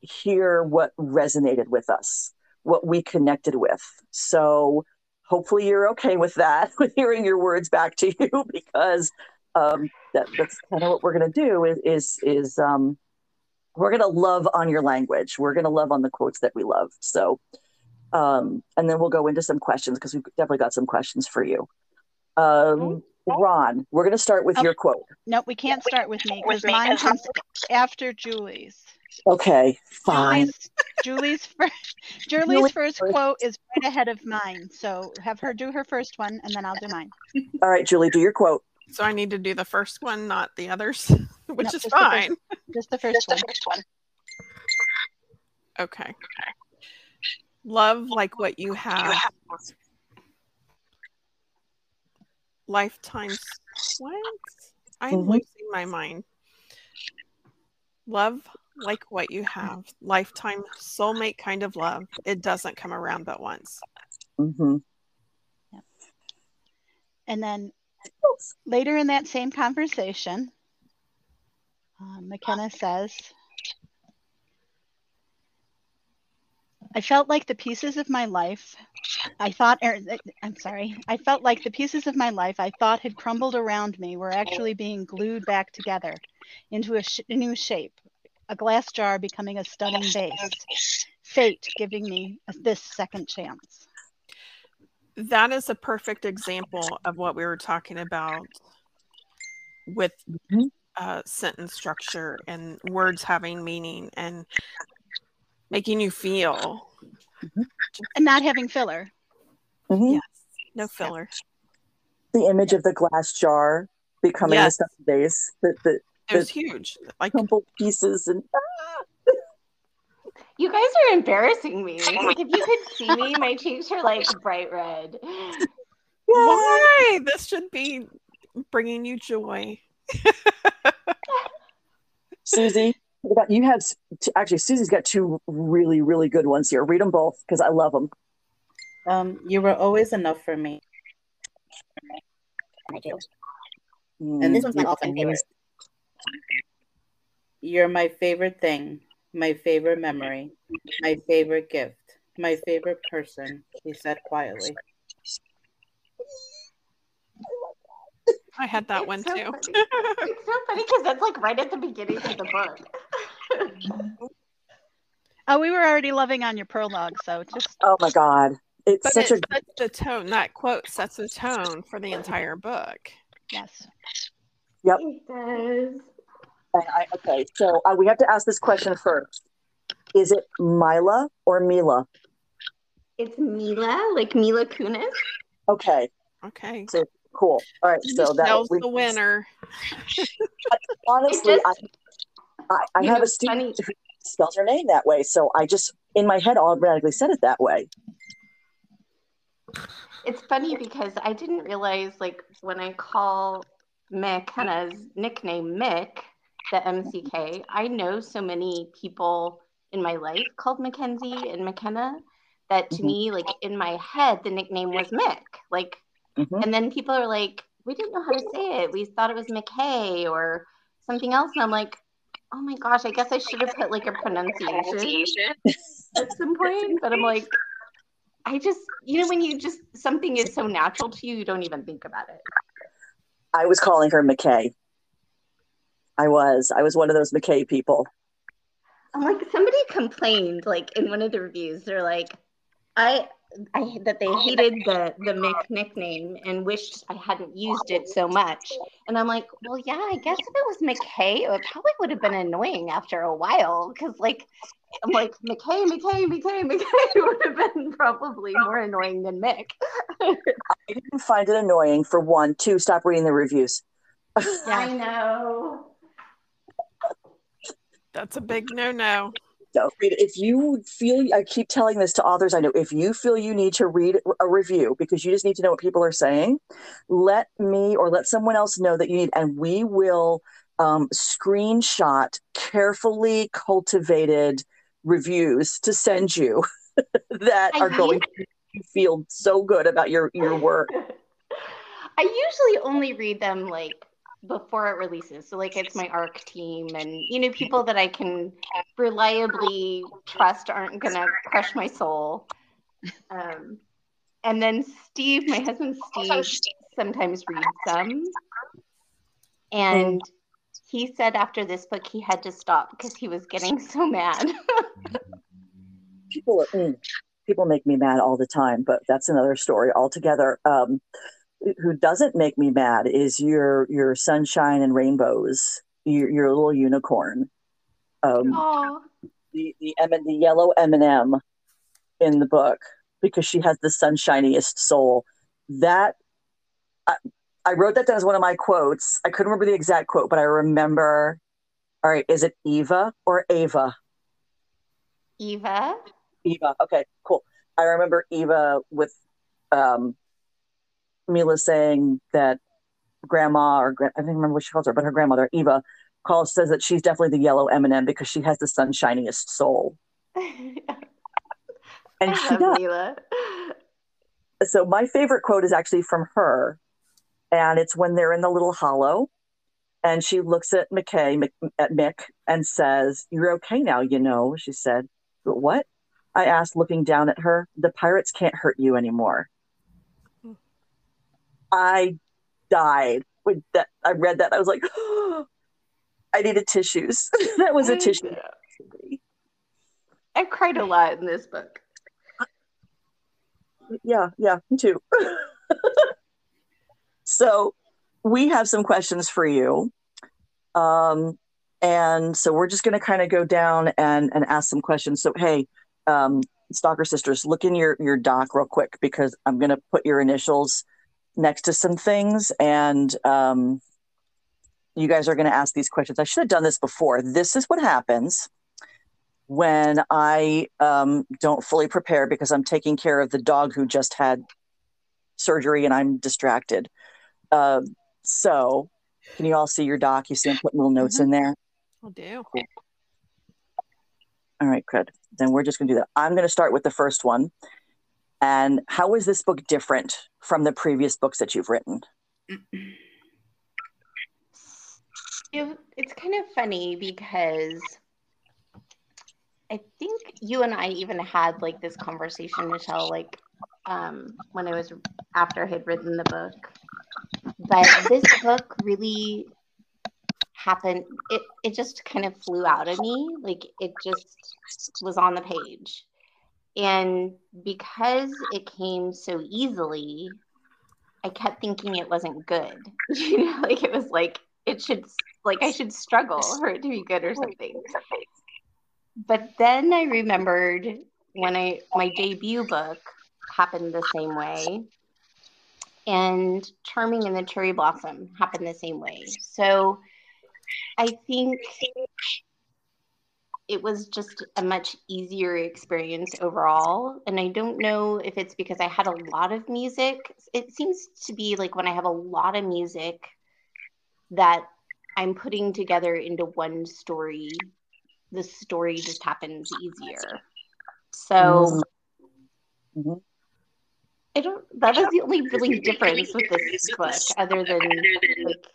hear what resonated with us, what we connected with. So hopefully you're okay with that, with (laughs) hearing your words back to you, (laughs) because um, that, that's kind of what we're going to do is, is, is um, we're going to love on your language. We're going to love on the quotes that we love. So, um, and then we'll go into some questions because we've definitely got some questions for you. Um, Ron, we're going to start with Oh. your quote. No, we can't start with me because mine comes after Julie's. Okay, fine. Julie's, Julie's, (laughs) fir- Julie's Julie's first first. quote is right ahead of mine. So have her do her first one and then I'll do mine. All right, Julie, do your quote. So I need to do the first one, not the others, (laughs) which No, is just the first fine. Just the first one. Okay. Love like what you have. Lifetime. What? I'm Mhm. losing my mind. Love like what you have. Lifetime soulmate kind of love. It doesn't come around but once. Mm-hmm. Yep. And then later in that same conversation, um, McKenna says, I felt like the pieces of my life, I thought, er, I'm sorry, I felt like the pieces of my life I thought had crumbled around me were actually being glued back together into a, sh- a new shape, a glass jar becoming a stunning vase, fate giving me this second chance. That is a perfect example of what we were talking about with Mhm. uh, sentence structure and words having meaning and making you feel. And not having filler. hmm Yes, no filler. The image of the glass jar becoming Yes. the stuff vase, the, the It was huge. Like crumpled pieces, and You guys are embarrassing me. Like if you could see me, my cheeks are like bright red. why? (laughs) This should be bringing you joy. Susie, what about you? Have s- t- actually Susie's got two really, really good ones here. Read them both because I love them. Um, you were always enough for me. I do. Mm, And this one's my all-time favorite. You're my favorite thing, my favorite memory, my favorite gift, my favorite person, he said quietly. I had that It's one so too. It's so funny because that's like right at the beginning of the book. (laughs) Oh, we were already loving on your prologue, so just Oh my God, it's But such it a sets the tone. That quote sets the tone for the entire book. yes. It does. I, okay, so uh, we have to ask this question first. Is it Mila or Mila? It's Mila, like Mila Kunis. Okay, Okay. Cool. All right, so that was we, the winner. (laughs) honestly, It I, I, I have know, a student funny- who spells her name that way, so I just in my head automatically said it that way. It's funny because I didn't realize, like, when I call McKenna's nickname Mick, the MCK, I know so many people in my life called Mackenzie and McKenna that to Mhm. me, like, in my head, the nickname was Mick. Like, Mhm. and then people are like, we didn't know how to say it. We thought it was McKay or something else. And I'm like, oh my gosh, I guess I should have put like a pronunciation at some point. (laughs) But I'm like, I just, you know, when you just something is so natural to you, you don't even think about it. I was calling her McKay. I was. I was one of those McKay people. I'm like, somebody complained like in one of the reviews. They're like, I I that they hated the the Mick nickname and wished I hadn't used it so much. And I'm like, well, yeah, I guess if it was McKay, it probably would have been annoying after a while because like I'm like McKay, McKay, McKay, (laughs) McKay would have been probably more annoying than Mick. I didn't find it annoying for one. Two, stop reading the reviews. I know. That's a big no no. It. If you feel, I keep telling this to authors I know, if you feel you need to read a review because you just need to know what people are saying, let me or let someone else know that you need, and we will um, screenshot carefully cultivated reviews to send you (laughs) that I are going to make you feel so good about your your work. (laughs) I usually only read them like before it releases. So like it's my ARC team and you know people (laughs) that I can reliably trust aren't gonna crush my soul. Um, and then Steve, my husband Steve, sometimes reads them. And he said after this book he had to stop because he was getting so mad. (laughs) people are, mm, people make me mad all the time, but that's another story altogether. Um, who doesn't make me mad is your your sunshine and rainbows, your, your little unicorn, um, oh, the the M and the yellow M and M in the book because she has the sunshiniest soul. That I, I wrote that down as one of my quotes. I couldn't remember the exact quote, but I remember. All right, is it Eva or Ava? Eva. Eva. Okay, cool. I remember Eva with um, Mila saying that grandma or I don't remember what she calls her, but her grandmother Eva calls says that she's definitely the yellow M&M because she has the sunshiniest soul, (laughs) and she does. Mila. So my favorite quote is actually from her, and it's when they're in the little hollow, and she looks at McKay Mc- at Mick and says, "You're okay now, you know." She said, "But what?" I asked, looking down at her. The pirates can't hurt you anymore. I died when that I read that. I was like, (gasps) I needed tissues. (laughs) that was a tissue. I cried a lot in this book. Yeah, yeah, me too. (laughs) so we have some questions for you. Um, and so we're just going to kind of go down and, and ask some questions. So, hey, um, Stalker Sisters, look in your, your doc real quick because I'm going to put your initials next to some things. And um, you guys are going to ask these questions. I should have done this before. This is what happens when I um, don't fully prepare because I'm taking care of the dog who just had surgery and I'm distracted. Uh, so, can you all see your doc? You see I'm putting little notes in there. I do. All right, good. Then we're just going to do that. I'm going to start with the first one. And how is this book different from the previous books that you've written? It- it's kind of funny because I think you and I even had like this conversation, Michelle, like um, when I was after I had written the book. But this book really happened. It it just kind of flew out of me. Like it just was on the page, and because it came so easily, I kept thinking it wasn't good. (laughs) You know, like it was like it should like I should struggle for it to be good or something. But then I remembered when I my debut book happened the same way. And Charming and the Cherry Blossom happened the same way. So I think it was just a much easier experience overall. And I don't know if it's because I had a lot of music. It seems to be like when I have a lot of music that I'm putting together into one story, the story just happens easier. So Mhm. I don't that is the only really difference with this book, other than like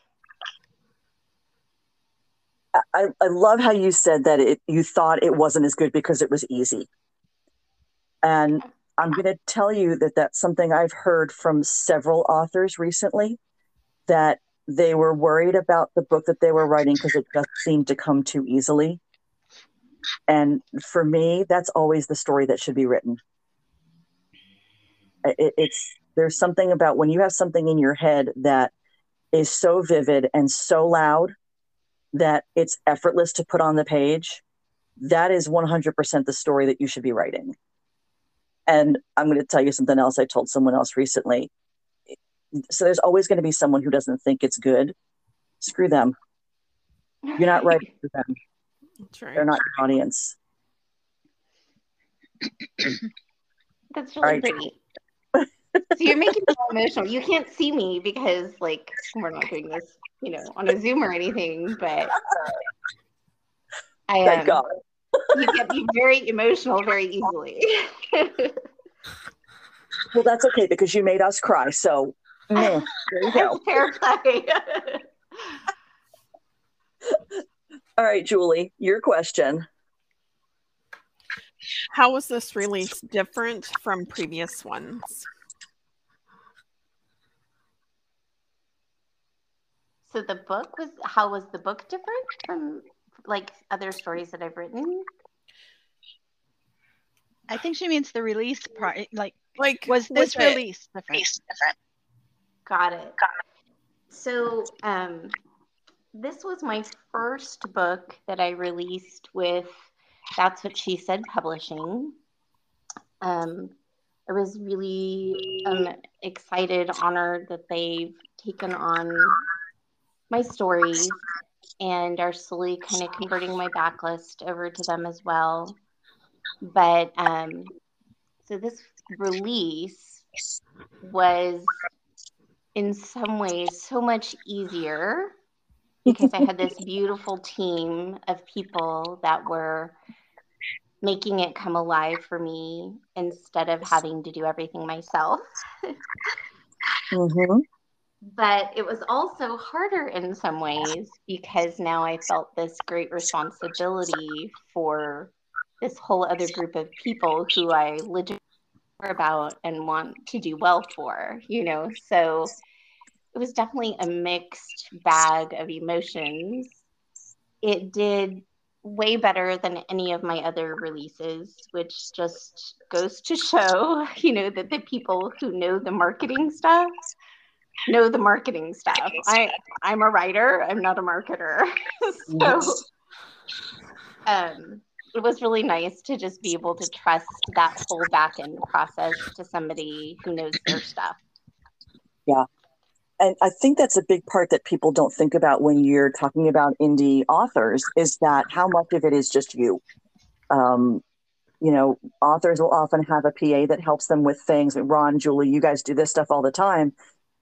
I, I love how you said that it you thought it wasn't as good because it was easy. And I'm going to tell you that that's something I've heard from several authors recently that they were worried about the book that they were writing because it just seemed to come too easily. And for me, that's always the story that should be written. It, it's there's something about when you have something in your head that is so vivid and so loud that it's effortless to put on the page. That is 100% the story that you should be writing. And I'm going to tell you something else I told someone else recently. So there's always going to be someone who doesn't think it's good. Screw them. You're not writing for them. (laughs) That's right. They're not your audience. (clears throat) That's really right. pretty. so you're making (laughs) me emotional. You can't see me because like we're not doing this, you know, on a Zoom or anything, but I Thank um, God. you get me very emotional very easily. (laughs) Well, that's okay because you made us cry. So, meh, there you go. (laughs) Fair play. All right, Julie, your question. How was this release different from previous ones? So the book was how was the book different from like other stories that I've written? I think she means the release part. Like, Like, was this with it- release different? Got it. So, um, this was my first book that I released with That's What She Said Publishing. Um, I was really um, excited, honored that they've taken on my stories and are slowly kind of converting my backlist over to them as well. But um, so this release was in some ways so much easier because I had this (laughs) beautiful team of people that were making it come alive for me instead of having to do everything myself. (laughs) Mm-hmm. But it was also harder in some ways because now I felt this great responsibility for this whole other group of people who I legitimately care about and want to do well for, you know? So it was definitely a mixed bag of emotions. It did way better than any of my other releases, which just goes to show, (laughs) you know, that the people who know the marketing stuff know the marketing stuff. I I'm a writer, I'm not a marketer. (laughs) so um it was really nice to just be able to trust that whole back end process to somebody who knows their stuff. Yeah. And I think that's a big part that people don't think about when you're talking about indie authors is that how much of it is just you. Um, you know, authors will often have a PA that helps them with things. Ron, Julie, you guys do this stuff all the time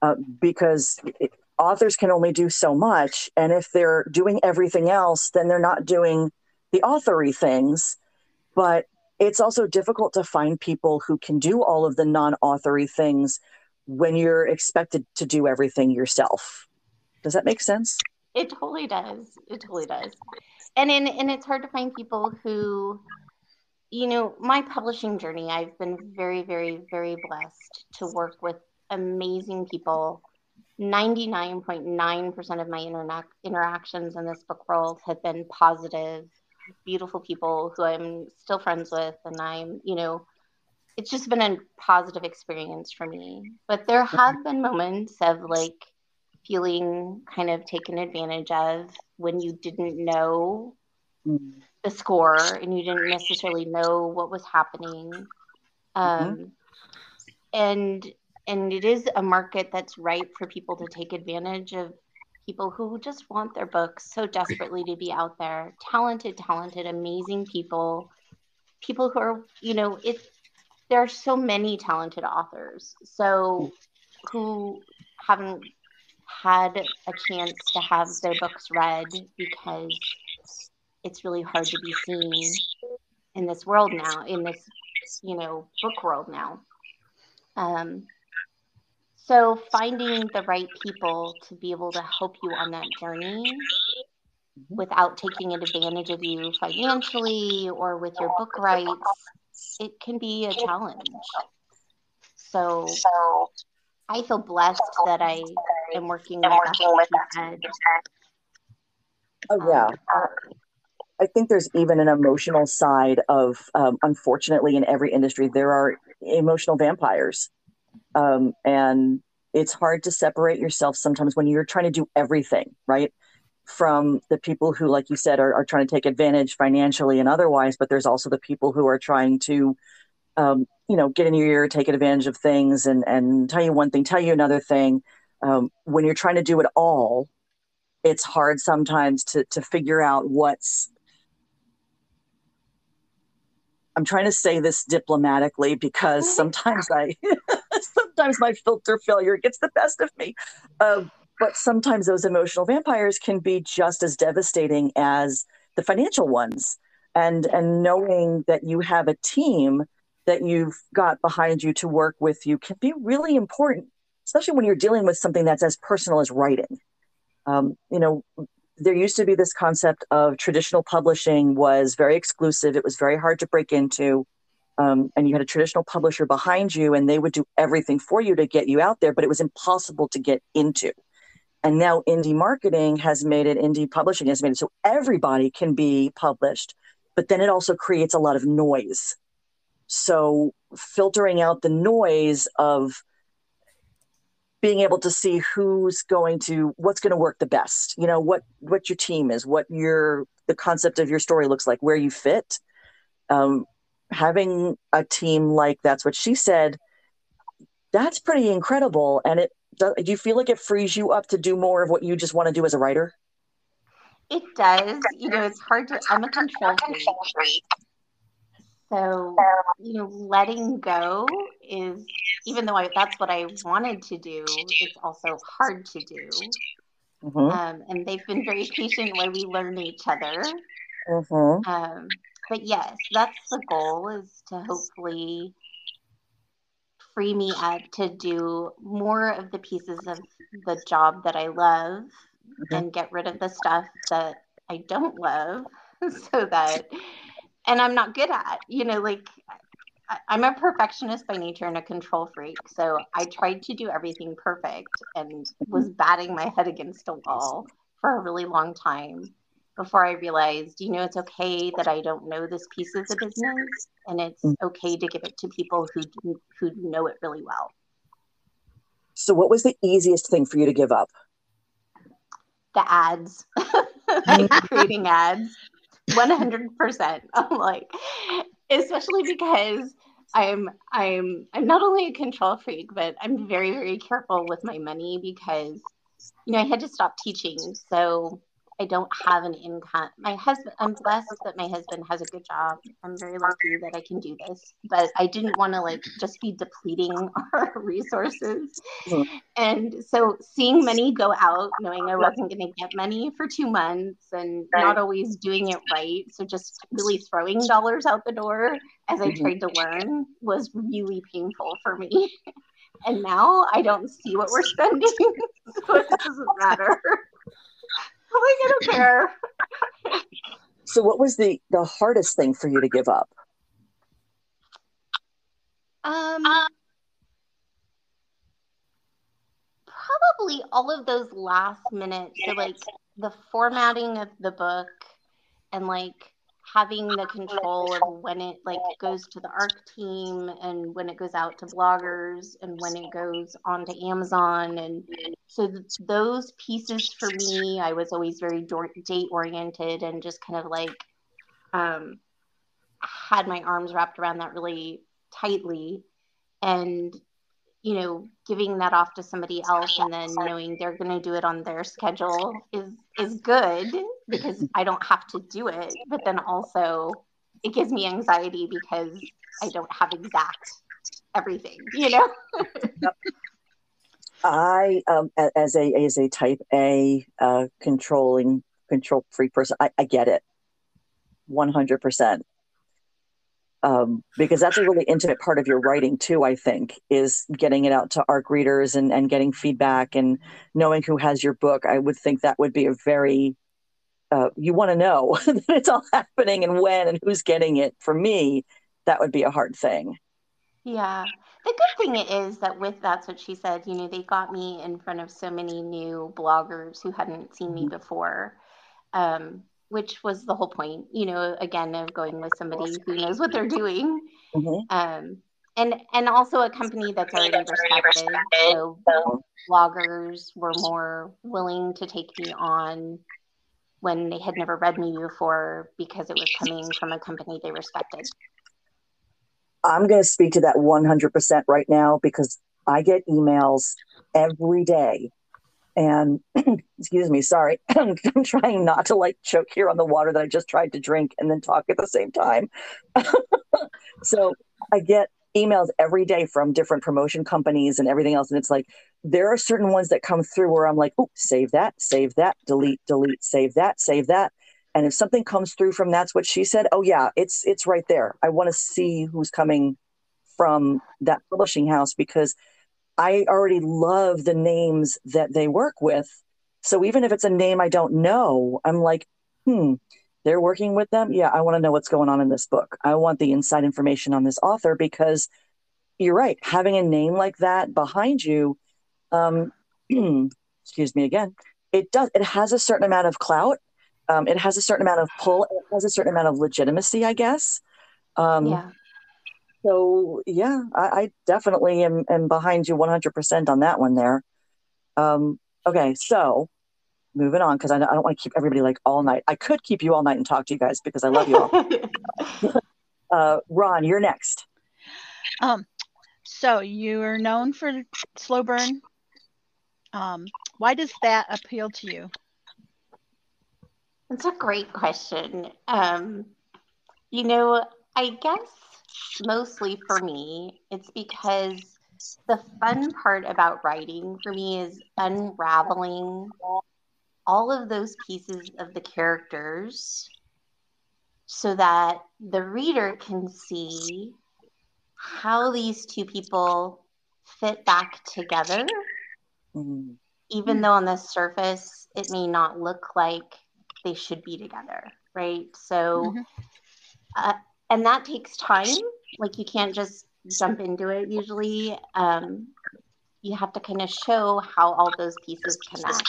uh, because it, authors can only do so much, and if they're doing everything else, then they're not doing the authory things. But it's also difficult to find people who can do all of the non-authory things when you're expected to do everything yourself. Does that make sense? It totally does. It totally does. And in, and it's hard to find people who, you know, my publishing journey, I've been very, very, very blessed to work with amazing people. 99.9% of my interna- interactions in this book world have been positive, beautiful people who I'm still friends with. And I'm, you know, it's just been a positive experience for me. But there have been moments of like, feeling kind of taken advantage of when you didn't know Mm. the score and you didn't necessarily know what was happening um, and and it is a market that's ripe for people to take advantage of people who just want their books so desperately to be out there. Talented talented amazing people. People who are you know it there are so many talented authors. So who haven't had a chance to have their books read because it's really hard to be seen in this world now in this you know book world now. Um, so finding the right people to be able to help you on that journey without taking advantage of you financially or with your book rights, it can be a challenge. So I feel blessed that I am working with Ed. Oh yeah. Uh, I think there's even an emotional side of, um, unfortunately, in every industry, there are emotional vampires. Um, and it's hard to separate yourself sometimes when you're trying to do everything, right? From the people who, like you said, are, are trying to take advantage financially and otherwise, but there's also the people who are trying to, um, you know, get in your ear, take advantage of things and, and tell you one thing, tell you another thing. Um, when you're trying to do it all, it's hard sometimes to, to figure out what's I'm trying to say this diplomatically because mm-hmm. sometimes I, (laughs) sometimes my filter failure gets the best of me. Uh, but sometimes those emotional vampires can be just as devastating as the financial ones. And and knowing that you have a team that you've got behind you to work with you can be really important, especially when you're dealing with something that's as personal as writing. Um, you know, there used to be this concept of traditional publishing was very exclusive. It was very hard to break into. Um, and you had a traditional publisher behind you, and they would do everything for you to get you out there, but it was impossible to get into. And now indie marketing has made it, indie publishing has made it so everybody can be published, but then it also creates a lot of noise. So filtering out the noise of being able to see who's going to what's going to work the best you know what what your team is what your the concept of your story looks like where you fit. Um, having a team like that's what she said that's pretty incredible. And it do, you feel like it frees you up to do more of what you just want to do as a writer? It does. You know it's hard to i'm a control freak so, you know, letting go is, even though I, that's what I wanted to do, it's also hard to do. Mm-hmm. Um, and they've been very patient while we learn each other. Mm-hmm. Um, but yes, that's the goal is to hopefully free me up to do more of the pieces of the job that I love mm-hmm. and get rid of the stuff that I don't love (laughs) so that and I'm not good at. You know, like I'm a perfectionist by nature and a control freak. So I tried to do everything perfect and was batting my head against a wall for a really long time before I realized, you know, it's okay that I don't know this piece of the business and it's mm. okay to give it to people who who know it really well. So what was the easiest thing for you to give up? The ads. (laughs) creating ads. 100%. (laughs) I'm like, especially because I'm I'm I'm not only a control freak, but I'm very very careful with my money because you know I had to stop teaching. So I don't have an income. My husband, I'm blessed that my husband has a good job. I'm very lucky that I can do this, but I didn't want to like just be depleting (laughs) our resources. Mm-hmm. And so seeing money go out, knowing I wasn't going to get money for two months and right. not always doing it right. So just really throwing dollars out the door as I mm-hmm. tried to learn was really painful for me. (laughs) and now I don't see what we're spending, (laughs) so it doesn't matter. Like, I don't care. (laughs) so, what was the the hardest thing for you to give up? Um, probably all of those last minutes. So, like the formatting of the book, and like having the control of when it like goes to the arc team and when it goes out to bloggers and when it goes on to amazon and so th- those pieces for me i was always very date oriented and just kind of like um, had my arms wrapped around that really tightly. And you know giving that off to somebody else and then knowing they're going to do it on their schedule is is good because I don't have to do it. But then also it gives me anxiety because I don't have exact everything you know? I um as a as a type A uh controlling control free person I, I get it. 100% um, because that's a really intimate part of your writing too i think is getting it out to arc readers and, and getting feedback and knowing who has your book i would think that would be a very uh, you want to know (laughs) that it's all happening and when and who's getting it. For me, that would be a hard thing. Yeah. The good thing is that with That's What She Said, you know, they got me in front of so many new bloggers who hadn't seen me before, um, which was the whole point, you know, again, of going with somebody who knows what they're doing. Mhm. Um, and, and also a company that's already respected. So bloggers were more willing to take me on when they had never read me before because it was coming from a company they respected. I'm going to speak to that 100% right now because I get emails every day. And (clears throat) excuse me, sorry, (clears throat) I'm trying not to like choke here on the water that I just tried to drink and then talk at the same time. (laughs) so I get emails every day from different promotion companies and everything else. And it's like, there are certain ones that come through where I'm like, oh, save that, save that, delete, delete, save that, save that. And if something comes through from that's what she said, oh yeah, it's it's right there. I want to see who's coming from that publishing house because I already love the names that they work with. So even if it's a name I don't know, I'm like, hmm, they're working with them. Yeah, I want to know what's going on in this book. I want the inside information on this author because you're right. Having a name like that behind you, um, (clears throat) excuse me again, it does. It has a certain amount of clout. Um, it has a certain amount of pull. It has a certain amount of legitimacy, I guess. Um, Yeah. So yeah, I, I definitely am, am behind you 100% on that one there. Um, okay, so moving on because I, don't- I don't want to keep everybody like all night. I could keep you all night and talk to you guys because I love you all. (laughs) Uh, Ron, you're next. Um, so you are known for slow burn. Um, why does that appeal to you? That's a great question. Um, you know, I guess mostly for me, it's because the fun part about writing for me is unraveling all of those pieces of the characters so that the reader can see how these two people fit back together, Mhm. even though on the surface it may not look like they should be together, right? So, Mhm. uh, and that takes time. Like you can't just jump into it usually. Um, you have to kind of show how all those pieces connect.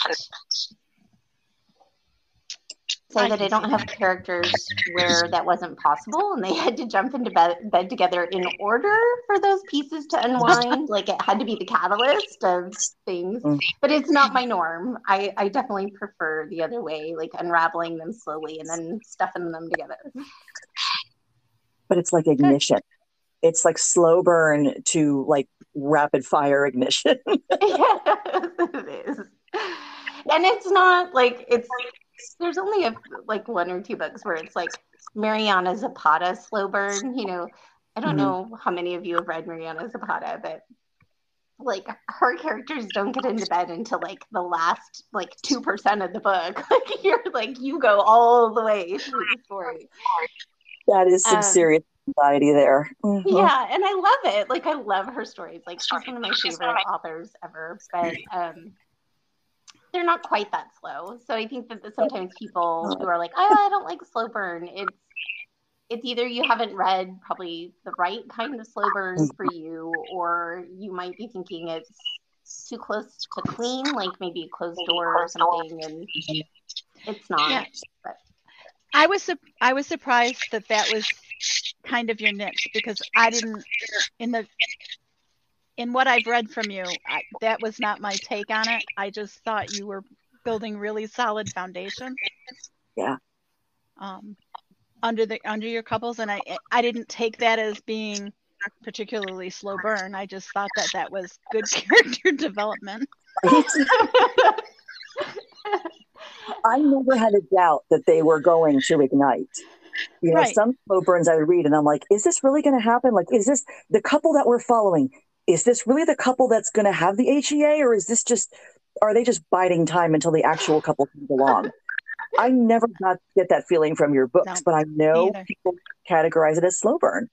Say I that I don't have characters where that wasn't possible and they had to jump into bed, bed together in order for those pieces to unwind. like it had to be the catalyst of things. Mm. But it's not my norm. I, I definitely prefer the other way, like unraveling them slowly and then stuffing them together. But it's like ignition. It's like slow burn to like rapid fire ignition. (laughs) yes, it is. And it's not like it's there's only a like one or two books where it's like Mariana Zapata slow burn. You know, I don't Mhm. know how many of you have read Mariana Zapata, but like her characters don't get into bed until like the last like two percent of the book. (laughs) Like you're like you go all the way through the story. That is some Um, serious anxiety there. Mhm. Yeah, and I love it. Like I love her stories. Like she's one of my favorite authors ever. But um they're not quite that slow. So I think that sometimes people who are like, oh, I don't like slow burn. It's it's either you haven't read probably the right kind of slow burn for you, or you might be thinking it's too close to clean, like maybe a closed door or something, and it's not. Yeah. But I was sup- I was surprised that that was kind of your niche because I didn't in the in what I've read from you I, that was not my take on it. I just thought you were building really solid foundation. Yeah. Um, under the under your couples, and I I didn't take that as being particularly slow burn. I just thought that that was good (laughs) character development. (laughs) I never had a doubt that they were going to ignite. You know, Right. some slow burns I would read and I'm like, is this really going to happen? Like, is this the couple that we're following? Is this really the couple that's going to have the HEA or is this just, are they just biding time until the actual couple comes along? I never got get that feeling from your books, No, but I know people categorize it as slow burn.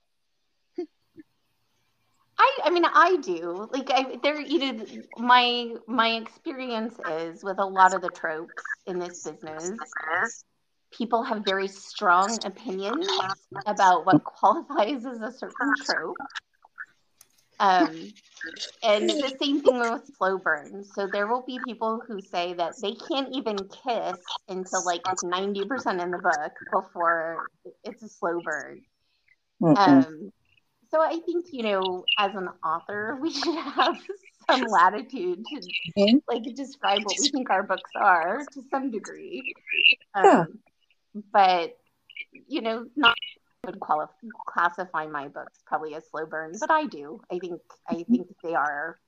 I, I mean, I do. Like, I, there, you know, my my experience is with a lot of the tropes in this business. people have very strong opinions about what qualifies as a certain trope. Um, and the same thing with slow burn. So there will be people who say that they can't even kiss until like 90% in the book before it's a slow burn. Um, so I think, you know, as an author, (laughs) we should have some latitude to mm-hmm. like describe what we think our books are to some degree. Um, yeah. But, you know, not would qualify classify my books probably as slow burn, but I do. I think I mm-hmm. think they are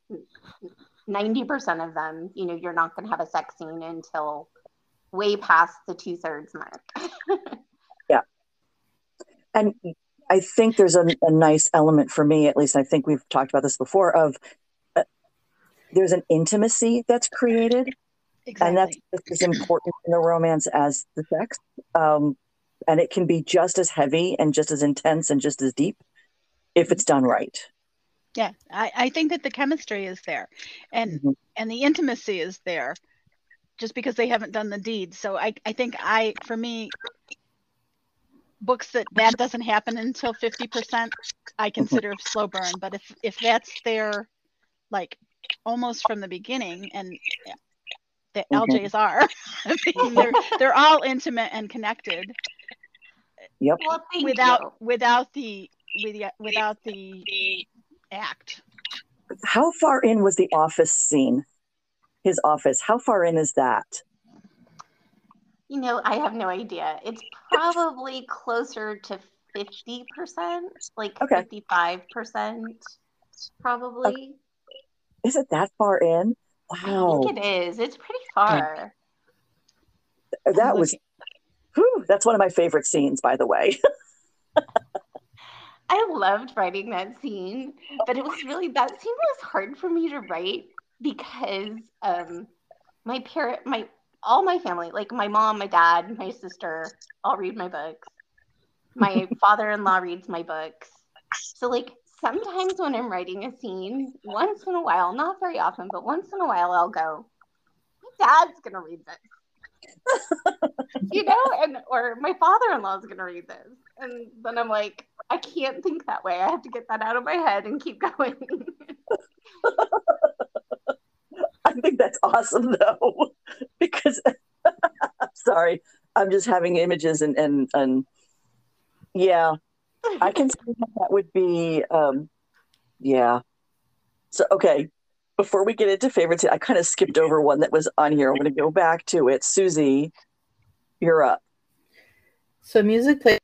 ninety percent of them. You know, you're not going to have a sex scene until way past the two thirds mark. (laughs) yeah, and I think there's a, a, nice element for me, at least. I think we've talked about this before. Of uh, there's an intimacy that's created. Exactly. And that's as important in the romance as the sex. Um, and it can be just as heavy and just as intense and just as deep if it's done right yeah i, I think that the chemistry is there and mm-hmm. and the intimacy is there just because they haven't done the deed so i i think i for me books that that doesn't happen until 50% i consider slow burn but if if that's there like almost from the beginning and the mm-hmm. ljs are (laughs) I mean, they're they're all intimate and connected Yep. Well, without you. without the without the act. How far in was the office scene? His office. How far in is that? You know, I have no idea. It's probably closer to 50%, like okay. 55%, probably. Okay. Is it that far in? Wow. I think it is. It's pretty far. That was Whew, that's one of my favorite scenes, by the way. (laughs) I loved writing that scene, but it was really that scene was hard for me to write because um, my parent, my all my family, like my mom, my dad, my sister, all read my books. My (laughs) father-in-law reads my books. So like sometimes when I'm writing a scene, once in a while, not very often, but once in a while, I'll go, "My dad's gonna read this." (laughs) you know, and or my father-in-law is gonna read this, and then I'm like, I can't think that way. I have to get that out of my head and keep (laughs) going. I think that's awesome though, (laughs) because (laughs) sorry, I'm just having images and and and yeah, I can see that, that would be um, yeah. So okay, before we get into favorites, I kind of skipped over one that was on here. I'm going to go back to it. Susie, you're up. So music play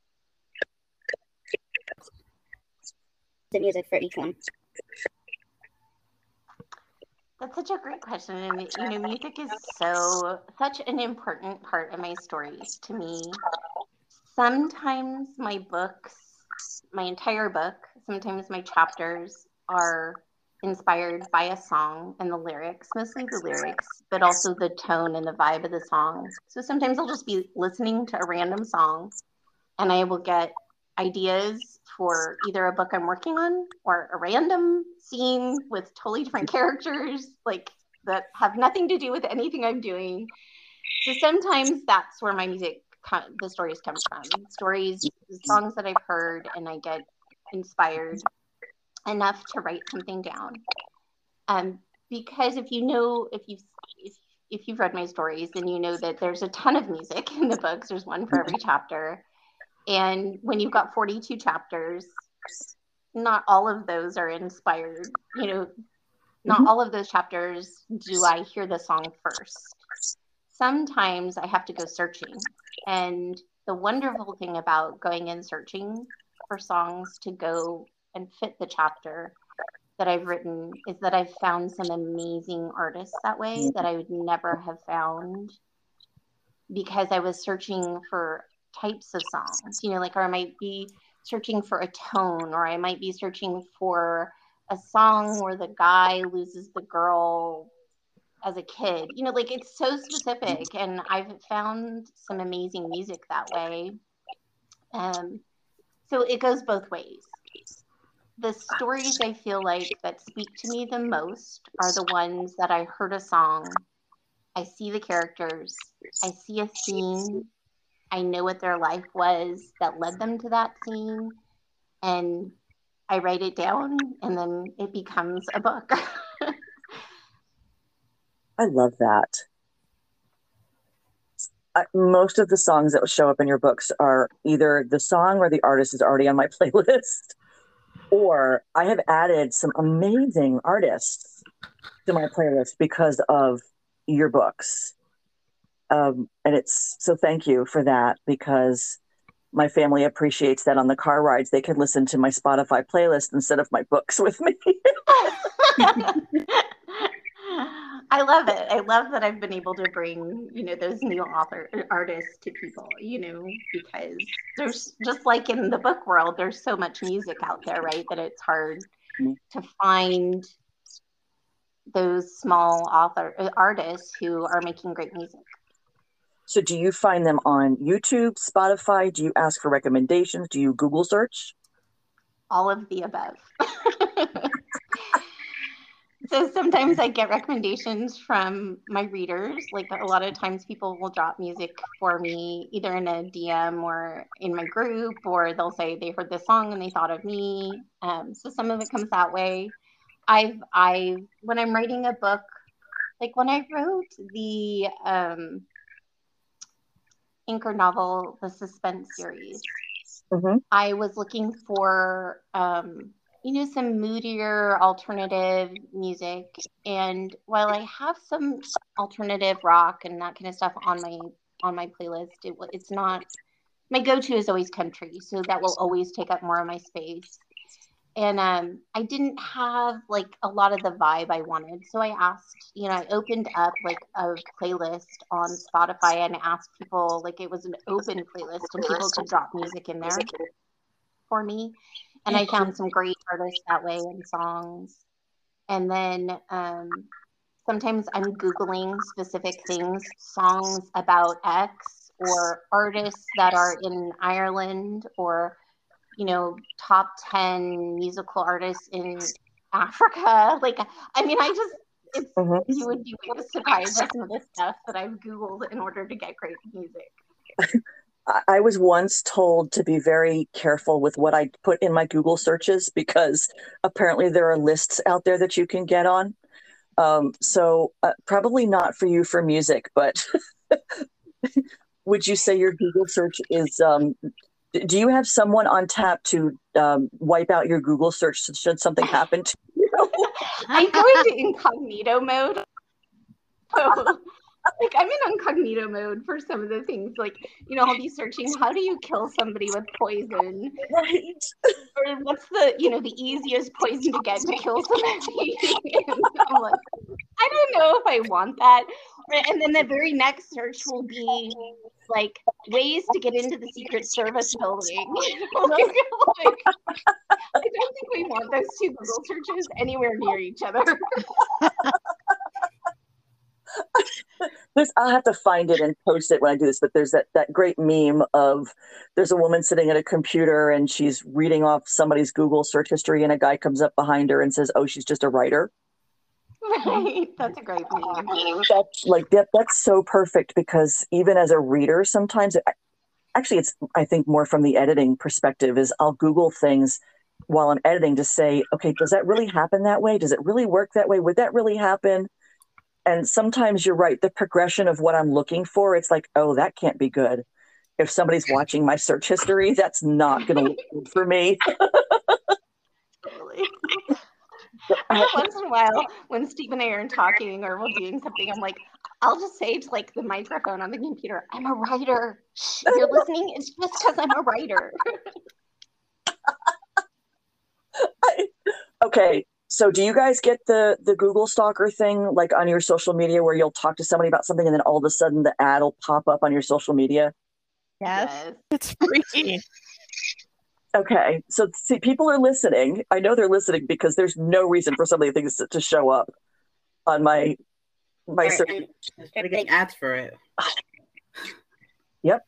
the music for each one. That's such a great question. And you know, music is so such an important part of my stories to me. Sometimes my books, my entire book, sometimes my chapters are inspired by a song and the lyrics, mostly the lyrics, but also the tone and the vibe of the song. So sometimes I'll just be listening to a random song and I will get ideas for either a book I'm working on or a random scene with totally different characters, like that have nothing to do with anything I'm doing. So sometimes that's where my music, the stories come from. Stories, songs that I've heard, and I get inspired enough to write something down. Um, because if you know, if you've if, if you've read my stories, then you know that there's a ton of music in the books. There's one for every chapter, and when you've got 42 chapters, not all of those are inspired. You know, not mm-hmm. all of those chapters do I hear the song first. Sometimes I have to go searching, and the wonderful thing about going and searching for songs to go and fit the chapter that I've written is that I've found some amazing artists that way that I would never have found because I was searching for types of songs, you know, like, or I might be searching for a tone, or I might be searching for a song where the guy loses the girl as a kid, you know, like it's so specific. And I've found some amazing music that way. Um, so it goes both ways the stories I feel like that speak to me the most are the ones that I heard a song, I see the characters, I see a scene, I know what their life was that led them to that scene. And I write it down and then it becomes a book. (laughs) I love that. Most of the songs that show up in your books are either the song or the artist is already on my (laughs) playlist, or I have added some amazing artists to my playlist because of your books. Um, and it's so thank you for that because my family appreciates that on the car rides they can listen to my Spotify playlist instead of my books (laughs) with me. (laughs) I love it. I love that I've been able to bring, you know, those new author artists to people, you know, because there's just like in the book world, there's so much music out there, right? That it's hard mm-hmm. to find those small author uh, artists who are making great music. So do you find them on YouTube, Spotify? Do you ask for recommendations? Do you Google search? All of the above. (laughs) so sometimes I get recommendations from my readers. Like a lot of times people will drop music for me either in a DM or in my group, or they'll say they heard this song and they thought of me. Um, so some of it comes that way. I've I when I'm writing a book, like when I wrote the um, anchor novel, the suspense series, mm-hmm. I was looking for um, you know some moodier alternative music, and while I have some alternative rock and that kind of stuff on my on my playlist, it, it's not my go-to is always country, so that will always take up more of my space and um, I didn't have like a lot of the vibe I wanted. So I asked, you know, I opened up like a playlist on Spotify and asked people, like it was an open playlist, and people could drop music in there for me. And I found some great artists that way and songs. And then um, sometimes I'm Googling specific things, songs about X or artists that are in Ireland or you know, top 10 musical artists in Africa. (laughs) Like, I mean, I just, it's, mm-hmm. you would be surprised by some of the stuff that I've Googled in order to get great music. (laughs) I was once told to be very careful with what I put in my Google searches because apparently there are lists out there that you can get on. Um, so uh, probably not for you for music, but (laughs) would you say your Google search is um, do you have someone on tap to um, wipe out your Google search should something happen to you? (laughs) I go into incognito mode. So, like I'm in incognito mode for some of the things. Like, you know, I'll be searching how do you kill somebody with poison? Right. Or what's the, you know, the easiest poison to get to kill somebody? (laughs) I'm like, I don't know if I want that. And then the very next search will be like ways to get into the Secret Service building. (laughs) (laughs) like, I don't think we want those two Google searches anywhere near each other. there's I'll have to find it and post it when I do this, but there's that that great meme of there's a woman sitting at a computer and she's reading off somebody's Google search history and a guy comes up behind her and says, "Oh, she's just a writer." (laughs) Right. That's a great meme. That's like that that's so perfect because even as a reader sometimes it, actually it's I think more from the editing perspective is I'll Google things while I'm editing to say, okay, does that really happen that way? Does it really work that way? Would that really happen? and sometimes you're right the progression of what i'm looking for it's like oh that can't be good if somebody's watching my search history that's not going to look good for me (laughs) totally. (laughs) (laughs) once in a while when steve and i are talking or we're doing something i'm like i'll just say to like the microphone on the computer i'm a writer. Shh, if you're (laughs) listening. It's just because i'm a writer. I, (laughs) okay so do you guys get the the google stalker thing like on your social media where you'll talk to somebody about something and then all of a sudden the ad will pop up on your social media? Yes. It's freaky okay so see people are listening i know they're listening because there's no reason for some of the things to, to show up on my my search. getting ads for it (sighs) yep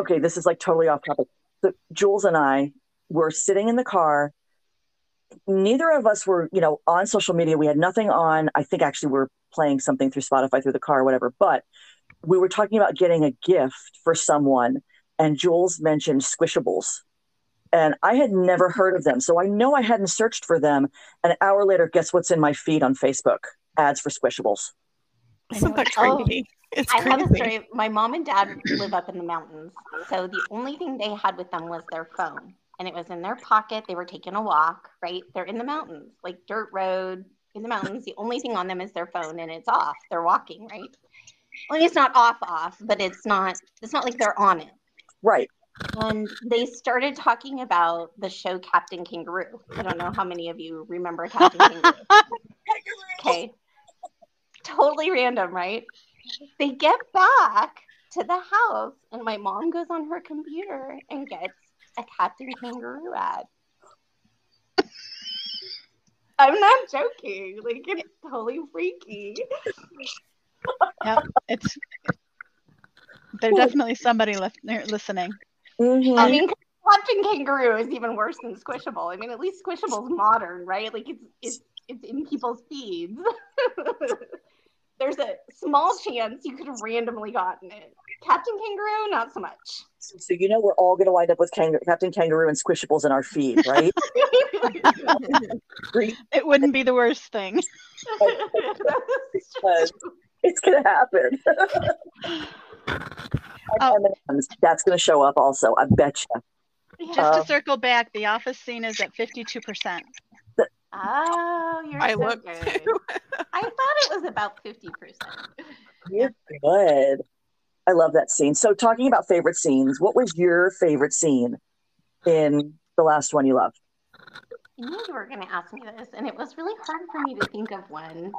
okay this is like totally off topic so jules and i were sitting in the car neither of us were, you know, on social media. We had nothing on. I think actually we're playing something through Spotify through the car or whatever. But we were talking about getting a gift for someone, and Jules mentioned Squishables. And I had never heard of them. So I know I hadn't searched for them. An hour later, guess what's in my feed on Facebook? Ads for Squishables. Isn't that Oh, crazy? It's I have a story. My mom and dad live up in the mountains. So the only thing they had with them was their phone. And it was in their pocket. They were taking a walk, right? They're in the mountains, like dirt road in the mountains. The only thing on them is their phone and it's off. They're walking, right? Well, it's not off off, but it's not it's not like they're on it. Right. And they started talking about the show Captain Kangaroo. I don't know how many of you remember Captain Kangaroo. (laughs) Okay. Totally random, right? They get back to the house, and my mom goes on her computer and gets a Captain Kangaroo ad. I'm not joking. Like, it's totally freaky. Yep, it's there's definitely somebody left there listening. Mhm. I mean, Captain Kangaroo is even worse than Squishable. I mean, at least Squishable's modern, right? Like it's it's it's in people's feeds. (laughs) There's a small chance you could have randomly gotten it. Captain Kangaroo, not so much. so you know we're all going to wind up with Kang- Captain Kangaroo and Squishables in our feed, right? (laughs) (laughs) It wouldn't be the worst thing. Because it's going to happen. (laughs) (laughs) Oh. That's going to show up also. I bet you. Just Uh, to circle back, the office scene is at 52%. oh, you're I so looked good. I thought it was about fifty percent. You're good. I love that scene. So, talking about favorite scenes, what was your favorite scene in the last one you loved? I knew you were going to ask me this, and it was really hard for me to think of one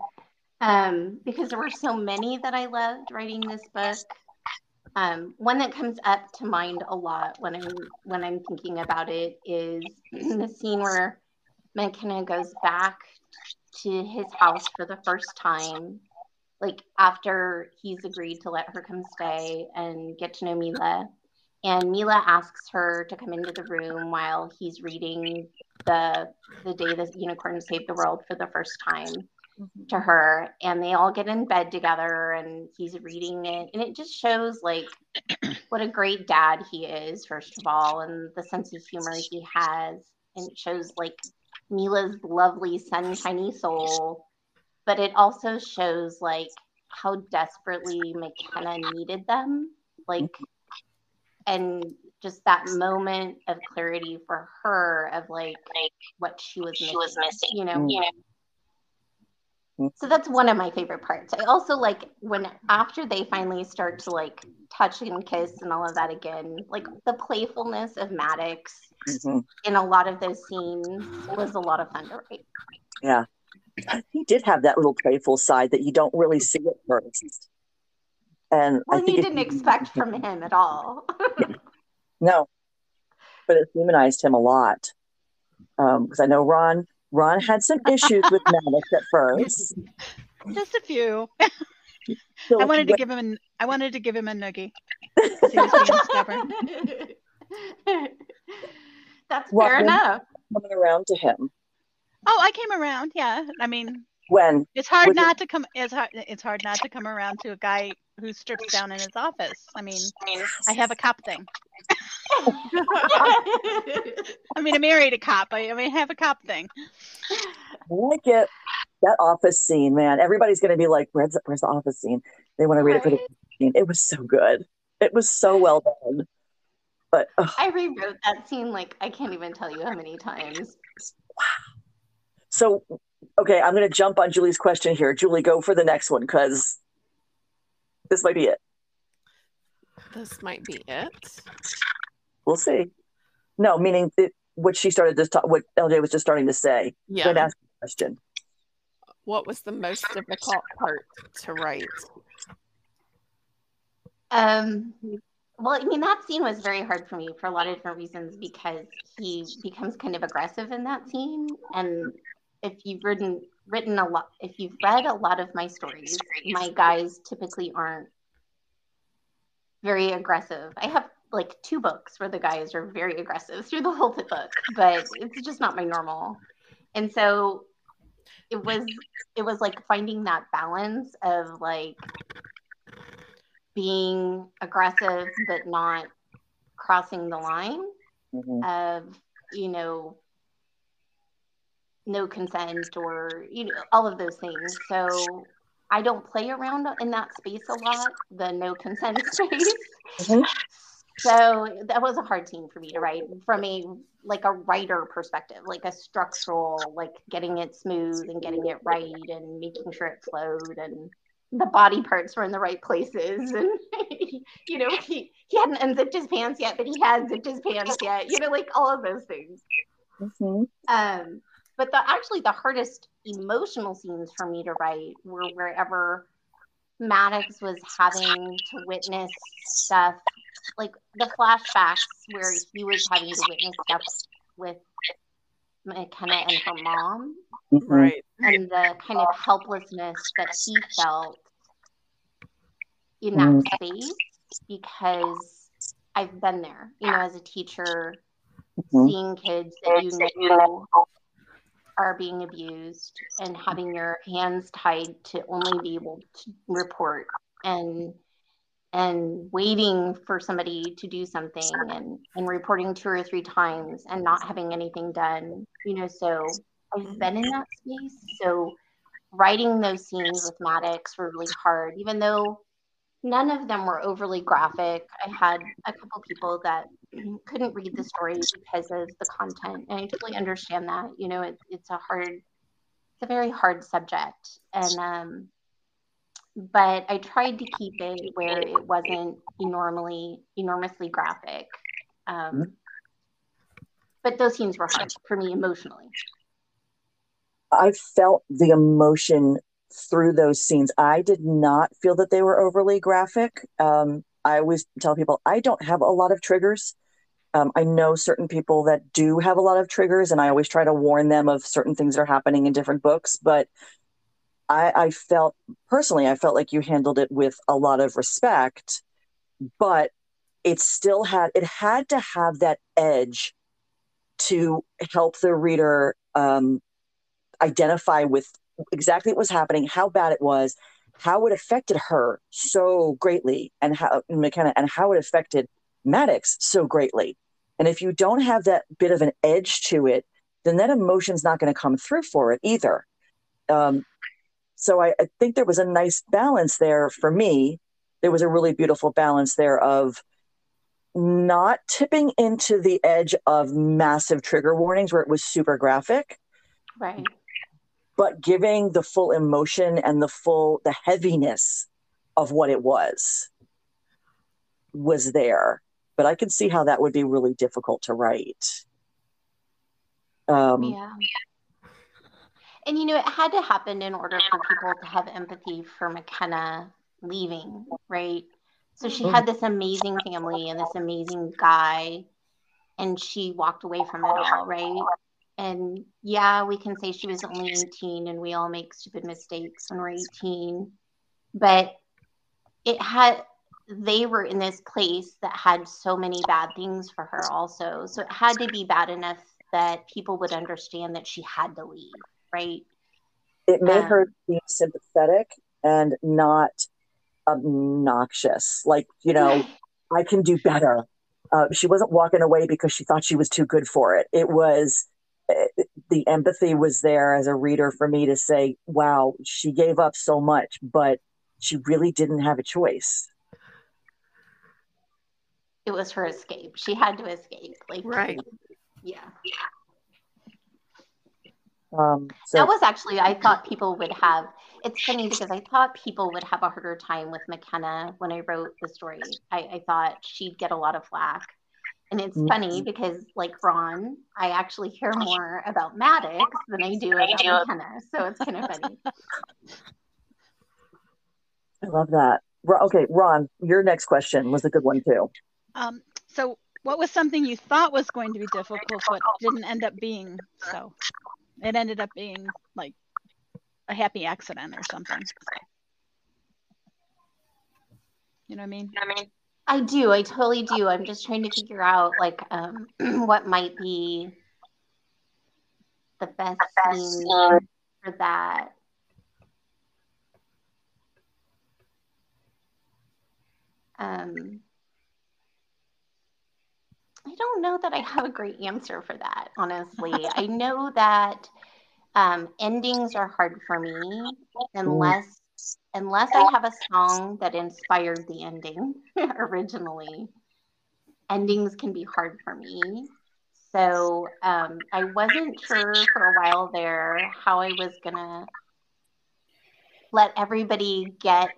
um, because there were so many that I loved writing this book. Um, one that comes up to mind a lot when I'm when I'm thinking about it is the scene where McKenna goes back to his house for the first time, like after he's agreed to let her come stay and get to know Mila. And Mila asks her to come into the room while he's reading the the day the unicorn saved the world for the first time to her and they all get in bed together and he's reading it and it just shows like (clears throat) what a great dad he is first of all and the sense of humor he has and it shows like Mila's lovely sunshiny soul but it also shows like how desperately McKenna needed them like and just that moment of clarity for her of like like what she was missing, you know Mm. you know. So that's one of my favorite parts i also like when after they finally start to like touch and kiss and all of that again like the playfulness of maddox Mhm. in a lot of those scenes was a lot of fun to write Yeah. He did have that little playful side that you don't really see at first. And I well think you didn't expect from him at all (laughs) No, but it humanized him a lot. Um, because I know Ron. Ron had some issues with (laughs) Maddox at first. Just a few. So I wanted to when- give him an I wanted to give him a noogie. 'cause (laughs) He was being stubborn. that's Well, fair enough coming around to him Oh, I came around. Yeah. I mean, when it's hard Would you- not to come it's hard it's hard not to come around to a guy who strips down in his office. I mean, I have a cop thing. I mean, I married a cop. I, I mean, I have a cop thing. when I get that office scene, man, everybody's going to be like, "Where's the, where's the office scene?" They want to read it for the scene. It was so good. It was so well done. But ugh, I rewrote that scene like I can't even tell you how many times. Wow. So okay, I'm going to jump on Julie's question here. Julie, go for the next one because this might be it. This might be it. We'll see. No, meaning it, what she started to talk, what LJ was just starting to say. Yeah. Go ahead ask the question. What was the most difficult part to write? Um, well, I mean, that scene was very hard for me for a lot of different reasons because he becomes kind of aggressive in that scene. And if you've written written a lot, if you've read a lot of my stories, my guys typically aren't very aggressive. I have like two books where the guys are very aggressive through the whole book, but it's just not my normal. And so it was it was like finding that balance of like being aggressive but not crossing the line Mhm. of you know no consent or you know all of those things so i don't play around in that space a lot the no consent (laughs) space Mhm. so that was a hard scene for me to write from a like a writer perspective like a structural like getting it smooth and getting it right and making sure it flowed and the body parts were in the right places and (laughs) you know he, he hadn't unzipped his pants yet but he had zipped his pants yet you know like all of those things Mhm. um, but the actually the hardest emotional scenes for me to write were wherever Maddox was having to witness stuff like the flashbacks where he was having to witness stuff with McKenna and her mom Mhm. Right. and the kind of helplessness that he felt in that Mm. space because I've been there, you know, as a teacher, Mhm. seeing kids that you know are being abused and having your hands tied to only be able to report and and waiting for somebody to do something and and reporting two or three times and not having anything done you know so i've been in that space. So writing those scenes with maddox were really hard even though none of them were overly graphic i had a couple people that couldn't read the story because of the content and i totally understand that you know it, it's a hard it's a very hard subject and um but I tried to keep it where it wasn't enormously enormously graphic. Um, but those scenes were hard for me emotionally. I felt the emotion through those scenes. I did not feel that they were overly graphic. Um, I always tell people I don't have a lot of triggers. Um, I know certain people that do have a lot of triggers, and I always try to warn them of certain things that are happening in different books. But I, I felt personally, I felt like you handled it with a lot of respect, but it still had it had to have that edge to help the reader um, identify with exactly what was happening, how bad it was, how it affected her so greatly, and how McKenna and how it affected Maddox so greatly. And if you don't have that bit of an edge to it, then that emotion's not going to come through for it either. Um, so I, I think there was a nice balance there for me. There was a really beautiful balance there of not tipping into the edge of massive trigger warnings where it was super graphic, Right. But giving the full emotion and the full the heaviness of what it was was there. But I can see how that would be really difficult to write. Um, Yeah. And you know, it had to happen in order for people to have empathy for McKenna leaving, right? So she had this amazing family and this amazing guy, and she walked away from it all, right? And yeah, we can say she was only 18 and we all make stupid mistakes when we're 18, but it had, they were in this place that had so many bad things for her also. So it had to be bad enough that people would understand that she had to leave, right? it made Um, her seem sympathetic and not obnoxious. Like, you know, I can do better. Uh, she wasn't walking away because she thought she was too good for it. It was the empathy was there as a reader for me to say, wow, she gave up so much, but she really didn't have a choice. it was her escape. She had to escape. Like, Right. yeah. Um, so that was actually, I thought people would have, it's funny because I thought people would have a harder time with McKenna when I wrote the story. I, I thought she'd get a lot of flack. And it's Mhm. funny because, like Ron, I actually hear more about Maddox than I do about McKenna. So it's kind of (laughs) funny. I love that. Okay, Ron, your next question was a good one too. Um, so what was something you thought was going to be difficult but didn't end up being so? It ended up being like a happy accident or something. You know what I mean? I do. I totally do. I'm just trying to figure out like um, (clears throat) what might be the best scene for that. Um, I don't know that I have a great answer for that, honestly. I know that um, endings are hard for me (laughs) unless unless I have a song that inspired the ending (laughs) originally. Endings can be hard for me. So um, I wasn't sure for a while there how I was gonna let everybody get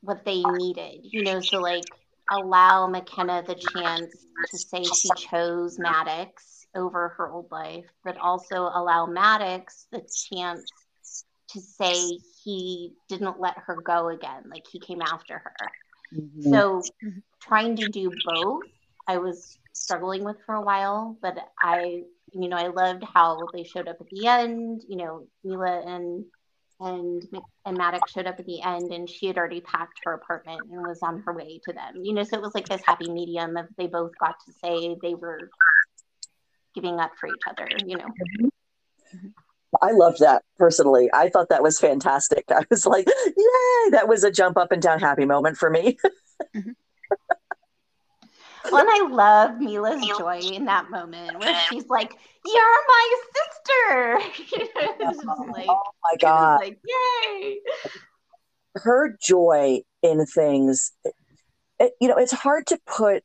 what they needed, you know. So like allow McKenna the chance to say she chose Maddox over her old life, but also allow Maddox the chance to say he didn't let her go again, like he came after her. Mm-hmm. So trying to do both, I was struggling with for a while, but I, you know, I loved how they showed up at the end, you know, Mila and and and Maddox showed up at the end and she had already packed her apartment and was on her way to them. You know, so it was like this happy medium of they both got to say they were giving up for each other, you know. Mm-hmm. I loved that personally. I thought that was fantastic. I was like, yay, that was a jump up and down happy moment for me. mm-hmm. Well, and I love Mila's joy in that moment where (laughs) she's like, "You're my sister." (laughs) like, oh my god! Like, yay! Her joy in things, it, you know, it's hard to put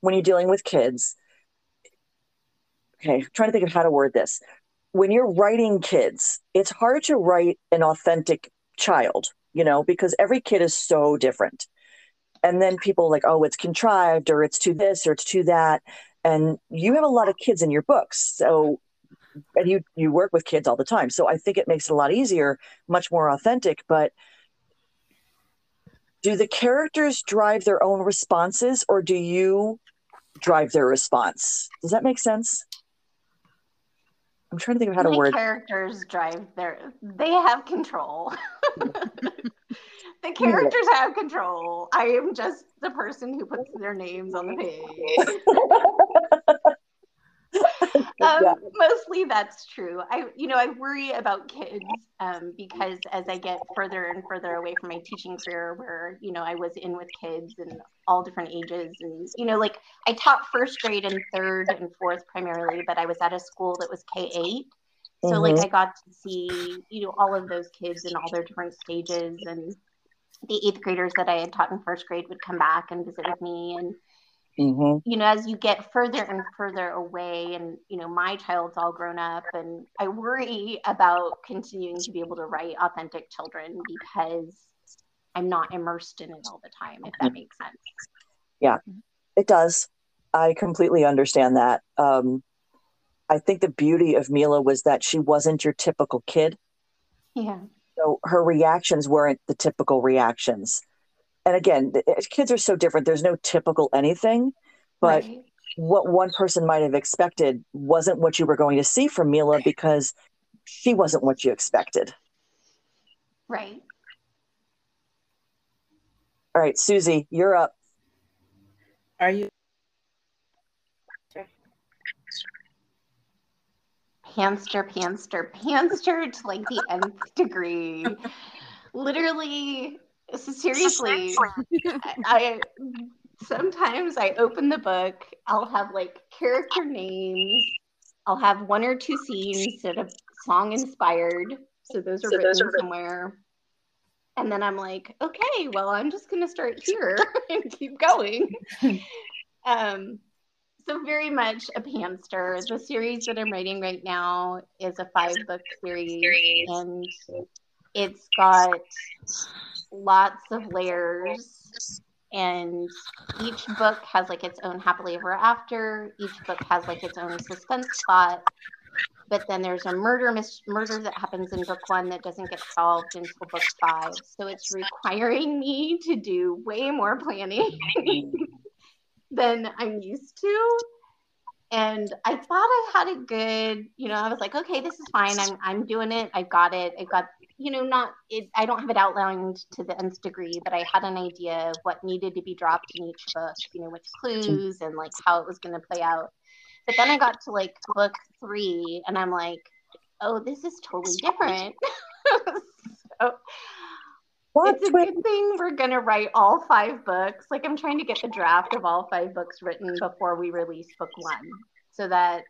when you're dealing with kids. Okay, I'm trying to think of how to word this. When you're writing kids, it's hard to write an authentic child, you know, because every kid is so different. And then people like oh it's contrived or it's to this or it's to that. And you have a lot of kids in your books. So and you you work with kids all the time. So i think it makes it a lot easier much more authentic but do the characters drive their own responses or do you drive their response? Does that make sense i'm trying to think of how to word characters drive their they have control The (laughs) characters have control. I am just the person who puts their names on the page. (laughs) um. Mostly that's true. I, you know, I worry about kids um, because as I get further and further away from my teaching career, where you know I was in with kids and all different ages, and you know, like I taught first grade and third and fourth primarily, but I was at a school that was K eight. So mm-hmm. like I got to see, you know, all of those kids in all their different stages and the eighth graders that I had taught in first grade would come back and visit with me. And, mm-hmm. you know, as you get further and further away, and, you know, my child's all grown up, and I worry about continuing to be able to write authentic children because I'm not immersed in it all the time, if that makes sense. Yeah, it does. I completely understand that. Um, I think the beauty of Mila was that she wasn't your typical kid. Yeah so her reactions weren't the typical reactions. And again, eh, kids are so different. There's no typical anything, but right. what one person might have expected wasn't what you were going to see from Mila because she wasn't what you expected. Right. All right, Susie, you're up. Are you panster, panster, panster to like the nth degree. Literally, seriously, I sometimes I open the book, I'll have like character names, I'll have one or two scenes that are song inspired. So those are so written those are somewhere. And then I'm like, okay, well, I'm just gonna start here (laughs) and keep going. (laughs) um, so very much a panster. The series that I'm writing right now is a five book series, and it's got lots of layers. And each book has like its own happily ever after. Each book has like its own suspense plot. But then there's a murder mis- murder that happens in book one that doesn't get solved until book five. So it's requiring (laughs) me to do way more planning (laughs) than I'm used to. And I thought I had a good, you know, I was like, okay, this is fine. I'm I'm doing it. I've got it. I've got, you know, not it I don't have it outlined to the nth degree, but I had an idea of what needed to be dropped in each book, you know, which clues and like how it was gonna play out. But then I got to like book three and I'm like, oh, this is totally different. (laughs) so Plot it's a good thing we're gonna write all five books. Like I'm trying to get the draft of all five books written before we release book one, so that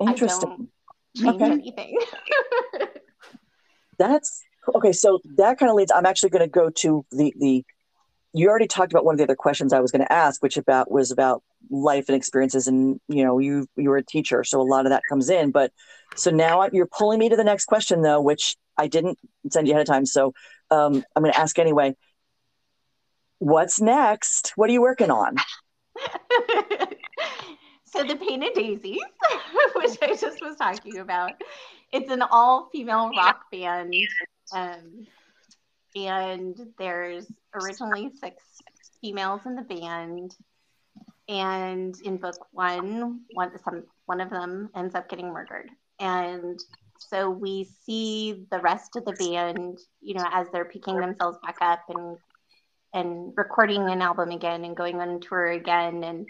I Interesting. don't change Okay. anything. (laughs) That's okay. So that kind of leads. I'm actually going to go to the the. You already talked about one of the other questions I was going to ask, which about was about life and experiences, and you know, you you were a teacher, so a lot of that comes in. But so now you're pulling me to the next question, though, which I didn't send you ahead of time. So um, I'm going to ask anyway. What's next? What are you working on? (laughs) so the Painted Daisies, (laughs) which I just was talking about, it's an all-female rock band, um, and there's originally six females in the band, and in book one, one some one of them ends up getting murdered, and so we see the rest of the band, you know, as they're picking themselves back up and and recording an album again and going on tour again and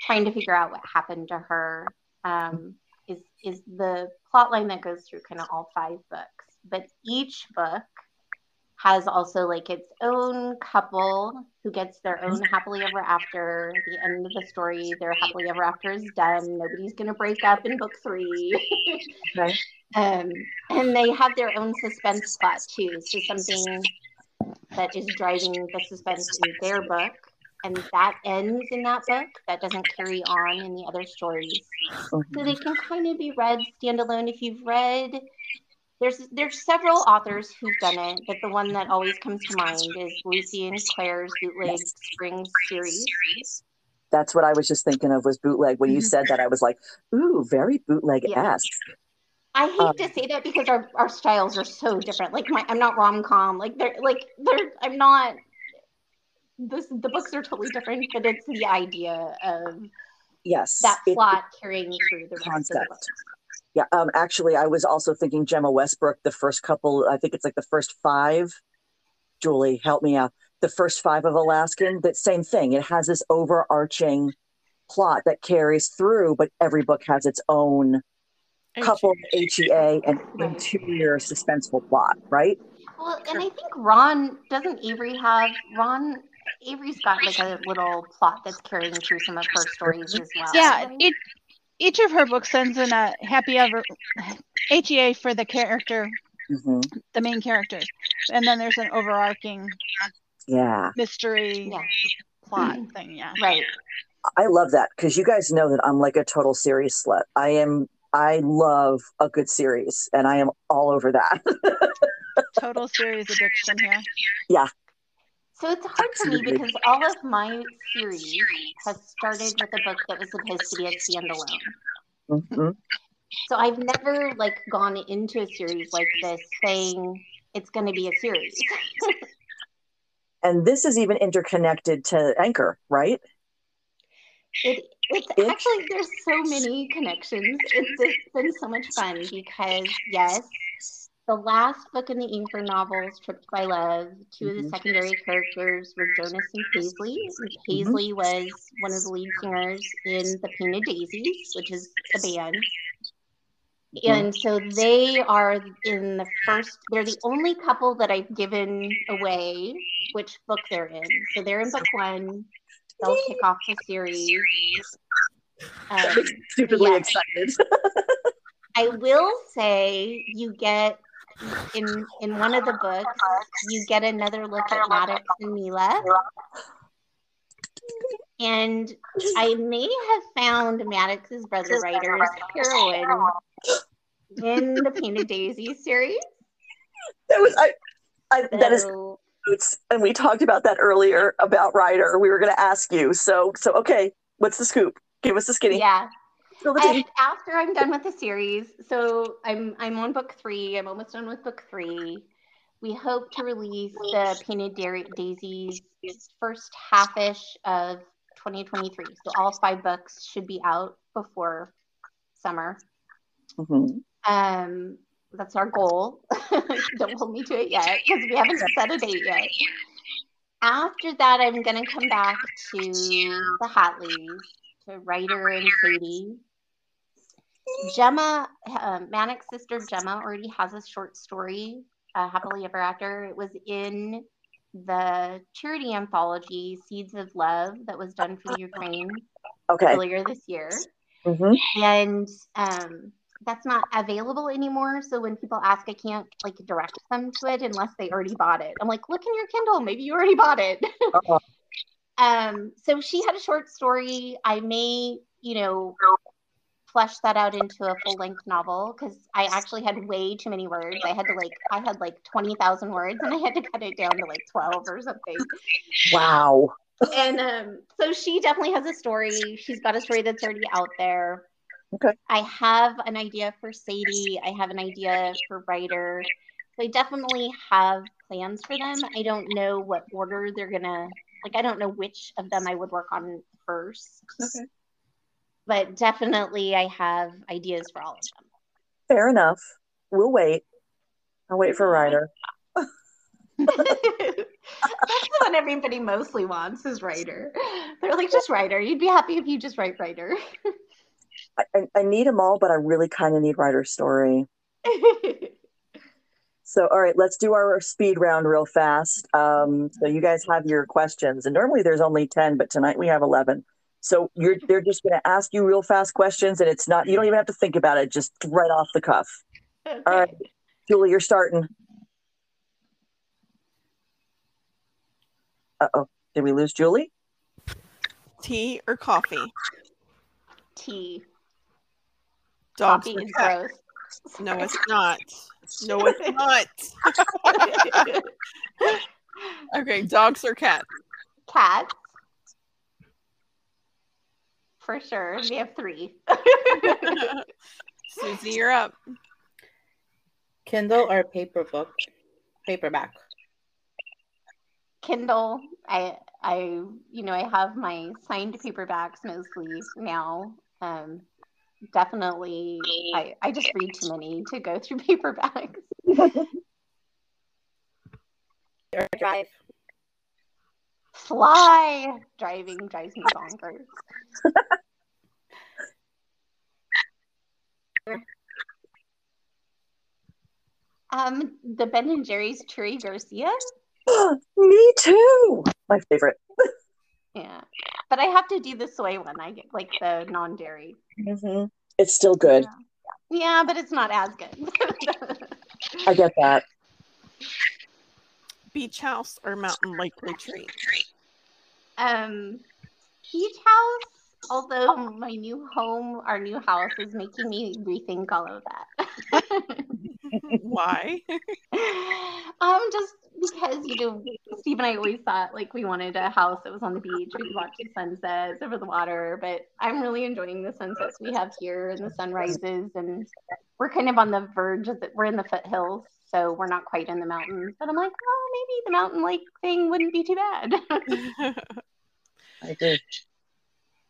trying to figure out what happened to her. Um, is is the plot line that goes through kind of all five books. But each book has also like its own couple who gets their own happily ever after. The end of the story, their happily ever after is done. Nobody's gonna break up in book three. (laughs) Um, and they have their own suspense plot too. So something that is driving the suspense in their book and that ends in that book that doesn't carry on in the other stories so they can kind of be read standalone if you've read there's there's several authors who've done it but the one that always comes to mind is lucy and claire's bootleg spring series That's what I was just thinking of was bootleg. When you Mhm. said that, I was like, "Ooh, very bootleg esque." I hate Um, to say that because our, our styles are so different. Like my, I'm not rom com. Like they're like they're. I'm not. This the books are totally different, but it's the idea of Yes, that it- plot carrying through the rest of the Concept. book. Yeah, um, actually, I was also thinking Gemma Westbrook. The first couple, I think it's like the first five. Julie, help me out. The first five of Alaskan. That same thing. It has this overarching plot that carries through, but every book has its own couple HEA and Right. interior suspenseful plot, right? Well, and I think Ron doesn't Avery have Ron. Avery's got like a little plot that's carrying through some of her stories as well. Yeah, right? each, each of her books sends in a happy ever HEA for the character, hmm the main character, and then there's an overarching Yeah, mystery Yeah. plot thing. Yeah, right. I love that because you guys know that I'm like a total series slut. I am. I love a good series, and I am all over that. (laughs) total series addiction here. So it's hard for me because all of my series has started with a book that was supposed to be a standalone. Mhm. So I've never like gone into a series like this saying it's going to be a series. (laughs) And this is even interconnected to Anchor, right? It it's It- actually there's so many connections. It's, it's been so much fun because yes, the last book in the Anchor novels, Tripped by Love, 2 of the Mhm. secondary characters were Jonas and Paisley. And Paisley was one of the lead singers in the Painted Daisies, which is the band. And so they are in the first, they're the only couple that I've given away which book they're in. So they're in book one. They'll kick off the series. (laughs) Um, Stupidly Yeah. excited. (laughs) I will say you get in in one of the books you get another look at Maddox and Mila. And I may have found Maddox's brother Ryder's heroine in the Painted Daisy series. that was I. I that is So, and we talked about that earlier about Ryder. We were going to ask you. So, so okay, what's the scoop? Give us the skinny. yeah. Tea. And after I'm done with the series, so I'm I'm on book three. I'm almost done with book three. We hope to release the Painted Dairy Daisies first halfish of 2023. So all five books should be out before summer. Mhm. Um, that's our goal. (laughs) Don't hold me to it yet because we haven't set a date yet. After that, I'm gonna come back to the Hatleys, to Ryder and Sadie. Gemma, um, Maddox's sister Gemma already has a short story, uh, Happily Ever After. It was in the charity anthology Seeds of Love that was done for Ukraine Okay. earlier this year. hmm and um, that's not available anymore. So when people ask, I can't like direct them to it unless they already bought it. I'm like, look in your Kindle, maybe you already bought it. Uh-huh. (laughs) um, so she had a short story. I may, you know, flesh that out into a full length novel because I actually had way too many words. I had to like, I had like twenty thousand words, and I had to cut it down to like twelve or something Wow. and um, so she definitely has a story. She's got a story that's already out there. Okay. I have an idea for Sadie. I have an idea for Ryder. So I definitely have plans for them. I don't know what order they're gonna like. I don't know which of them I would work on first. Okay. But definitely, I have ideas for all of them. Fair enough. We'll wait. I'll wait for Ryder. (laughs) That's the one everybody mostly wants is Ryder. They're like, just Ryder. You'd be happy if you just write Ryder. I, I, I need them all, but I really kind of need Ryder's story. (laughs) So, all right, let's do our speed round real fast. Um, so you guys have your questions, and normally there's only ten, but tonight we have eleven. So you're they're just going to ask you real fast questions, and it's not you don't even have to think about it, just right off the cuff. All right, Julie, you're starting. Uh oh, did we lose Julie? Tea or coffee? Tea. Dogs Coffee or is cats? gross. No, it's (laughs) not. No, (laughs) it's not. (laughs) Okay, dogs or cats? Cats. For sure. We have three. (laughs) Susie, you're up. Kindle or paper book? Paperback. Kindle. I I you know, I have my signed paperbacks mostly now. Um definitely I, I just read too many to go through (laughs) paperbacks. Or drive. Fly driving drives me bonkers. Um, the Ben and Jerry's Cherry Garcia. (gasps) Me too. My favorite. Yeah, but I have to do the soy one. I get like the non-dairy. hmm It's still good. Yeah, but it's not as good. (laughs) I get that. Beach house or mountain lake retreat? um, beach house. Although my new home, our new house, is making me rethink all of that. (laughs) Why? (laughs) um, just because you know, Steve and I always thought like we wanted a house that was on the beach. We could watch the sunsets over the water, but I'm really enjoying the sunsets we have here and the sunrises, and we're kind of on the verge of the, we're in the foothills, so we're not quite in the mountains. But I'm like, oh, maybe the mountain lake thing wouldn't be too bad. (laughs) I did.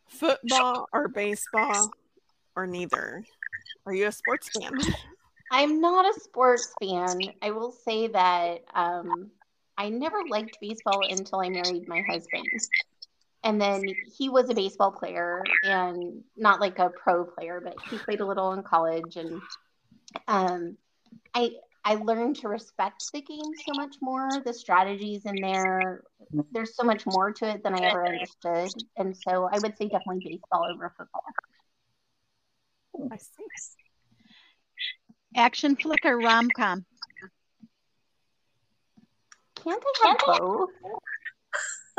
Football or baseball or neither? Are you a sports fan? I'm not a sports fan. I will say that um, I never liked baseball until I married my husband. And then he was a baseball player and not like a pro player, but he played a little in college. And um, I I learned to respect the game so much more. The strategies in there, there's so much more to it than I ever understood. And so I would say definitely baseball over football. I see. Action flick or rom com? Can't I have both?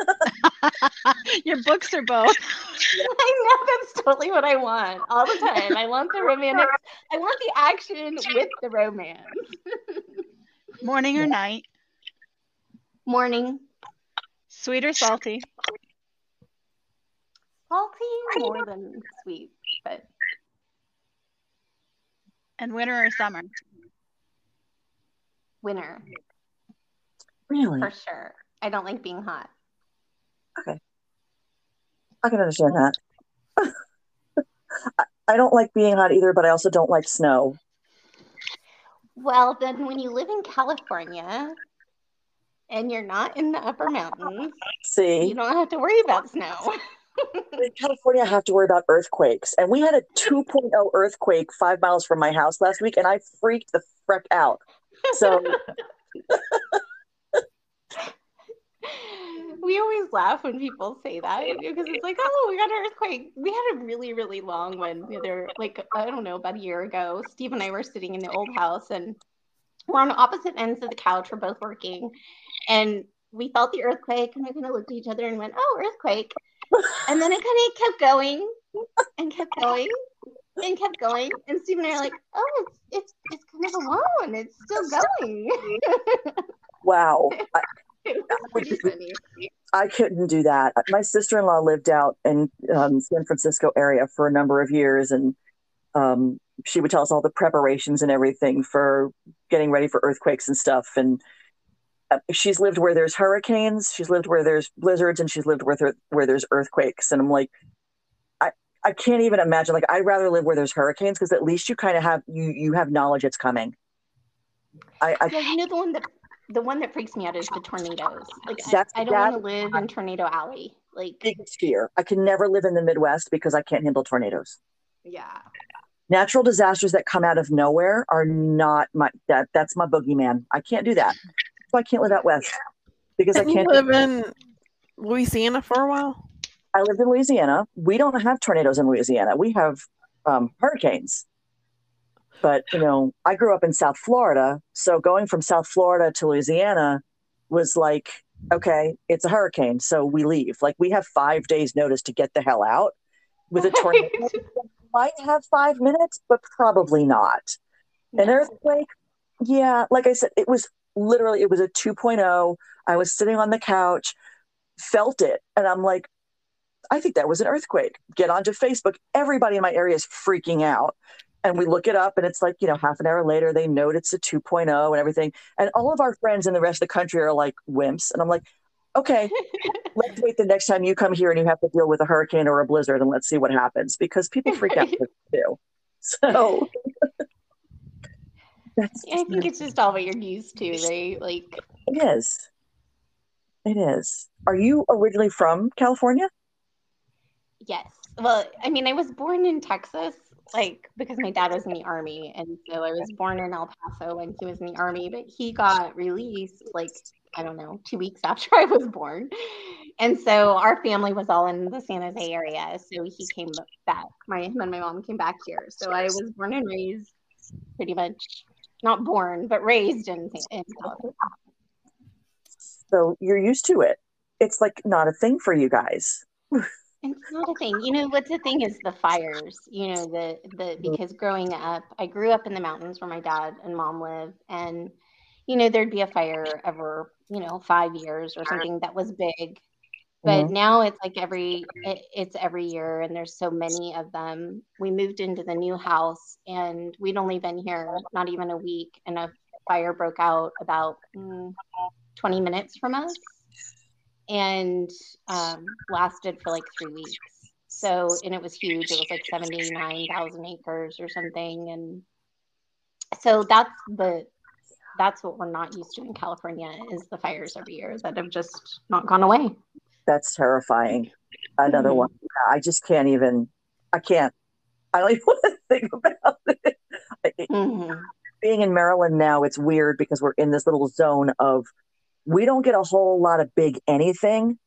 (laughs) Your books are both. (laughs) I know that's totally what I want all the time. I want the romantic. I want the action with the romance. (laughs) Morning or night? Morning, Sweet or salty? salty more than sweet, but And winter or summer? winter Really? for sure. I don't like being hot. I can understand that. (laughs) I- I don't like being hot either, but I also don't like snow. Well, then when you live in California and you're not in the upper mountains, See, you don't have to worry about snow. (laughs) in California, I have to worry about earthquakes. And we had a 2.0 earthquake five miles from my house last week, and I freaked the frick out. So, (laughs) we always laugh when people say that because it's like, oh, we got an earthquake. We had a really, really long one the other, like, I don't know, about a year ago. Steve and I were sitting in the old house and we're on opposite ends of the couch. We're both working. And we felt the earthquake and we kind of looked at each other and went, oh, earthquake. And then it kind of kept going and kept going and kept going. And Steve and I are like, oh, it's it's it's kind of a long one. It's still going. (laughs) Wow. I, it was pretty funny. I couldn't do that. My sister in law lived out in um, San Francisco area for a number of years, and um, she would tell us all the preparations and everything for getting ready for earthquakes and stuff. And uh, she's lived where there's hurricanes, she's lived where there's blizzards, and she's lived where there, where there's earthquakes. And I'm like, I I can't even imagine. Like, I'd rather live where there's hurricanes because at least you kind of have you you have knowledge it's coming. I, I Yeah, you know the one that the one that freaks me out is the tornadoes. Like I, That's- I don't want to live in Tornado Alley. Like biggest fear. I can never live in the Midwest because I can't handle tornadoes. yeah. Natural disasters that come out of nowhere are not my that that's my boogeyman. I can't do that. So I can't live out west because I Didn't you can't. live in Louisiana for a while? I lived in Louisiana. We don't have tornadoes in Louisiana. We have um, hurricanes. But you know, I grew up in South Florida, so going from South Florida to Louisiana was like, okay, it's a hurricane, so we leave. Like we have five days notice to get the hell out. With a tornado, (laughs) might have five minutes, but probably not. An earthquake, yeah, like I said, it was literally it was a 2.0. I was sitting on the couch, felt it, and I'm like, I think that was an earthquake. Get onto Facebook. Everybody in my area is freaking out. And we look it up, and it's like, you know, half an hour later, they note it's a 2.0 and everything. And mm-hmm. all of our friends in the rest of the country are like wimps. And I'm like, okay, (laughs) let's wait the next time you come here and you have to deal with a hurricane or a blizzard and let's see what happens because people freak out too. (laughs) So (laughs) that's I think it's just all what you're used to, right? Like it is. It is. Are you originally from California? Yes. Well, I mean, I was born in Texas, like because my dad was in the army, and so I was born in El Paso when he was in the army, but he got released like I don't know, two weeks (laughs) after I was born, and so our family was all in the San Jose area. So he came back. My him and my mom came back here. So I was born and raised, pretty much not born, but raised in in. So you're used to it. It's like not a thing for you guys. (laughs) It's not a thing. You know, what's the thing is the fires. You know, the the because growing up, I grew up in the mountains where my dad and mom live, and you know, there'd be a fire every you know five years or something that was big. But now it's like every it, it's every year, and there's so many of them. We moved into the new house, and we'd only been here not even a week, and a fire broke out about mm, 20 minutes from us and um, lasted for like three weeks. So, and it was huge. It was like 79,000 acres or something. And so that's the, that's what we're not used to in California is the fires every year that have just not gone away. That's terrifying. Another Mhm. one. I just can't even. I can't. I don't even (laughs) want to think about it. Mhm. Being in Maryland now, it's weird because we're in this little zone of we don't get a whole lot of big anything,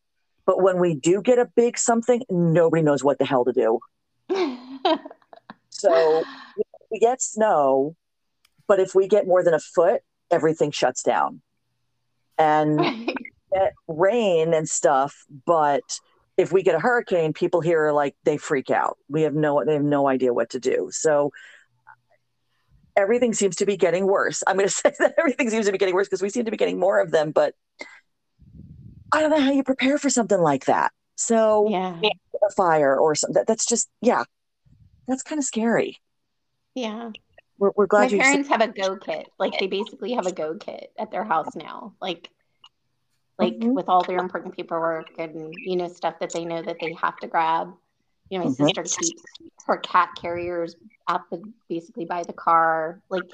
but when we do get a big something, nobody knows what the hell to do. So we get snow, but if we get more than a foot, everything shuts down. And (laughs) get rain and stuff, but if we get a hurricane, people here are like they freak out. We have no they have no idea what to do. So everything seems to be getting worse. I'm going (laughs) to say that everything seems to be getting worse because we seem to be getting more of them, but I don't know how you prepare for something like that. So yeah. a fire or something that's just yeah. That's kind of scary. Yeah. We're, we're glad My you parents have a go kit. Like they basically have a go kit at their house now. Like like Mhm. with all their important paperwork and you know stuff that they know that they have to grab. You know, my Mhm. sister keeps her cat carriers at the basically by the car. Like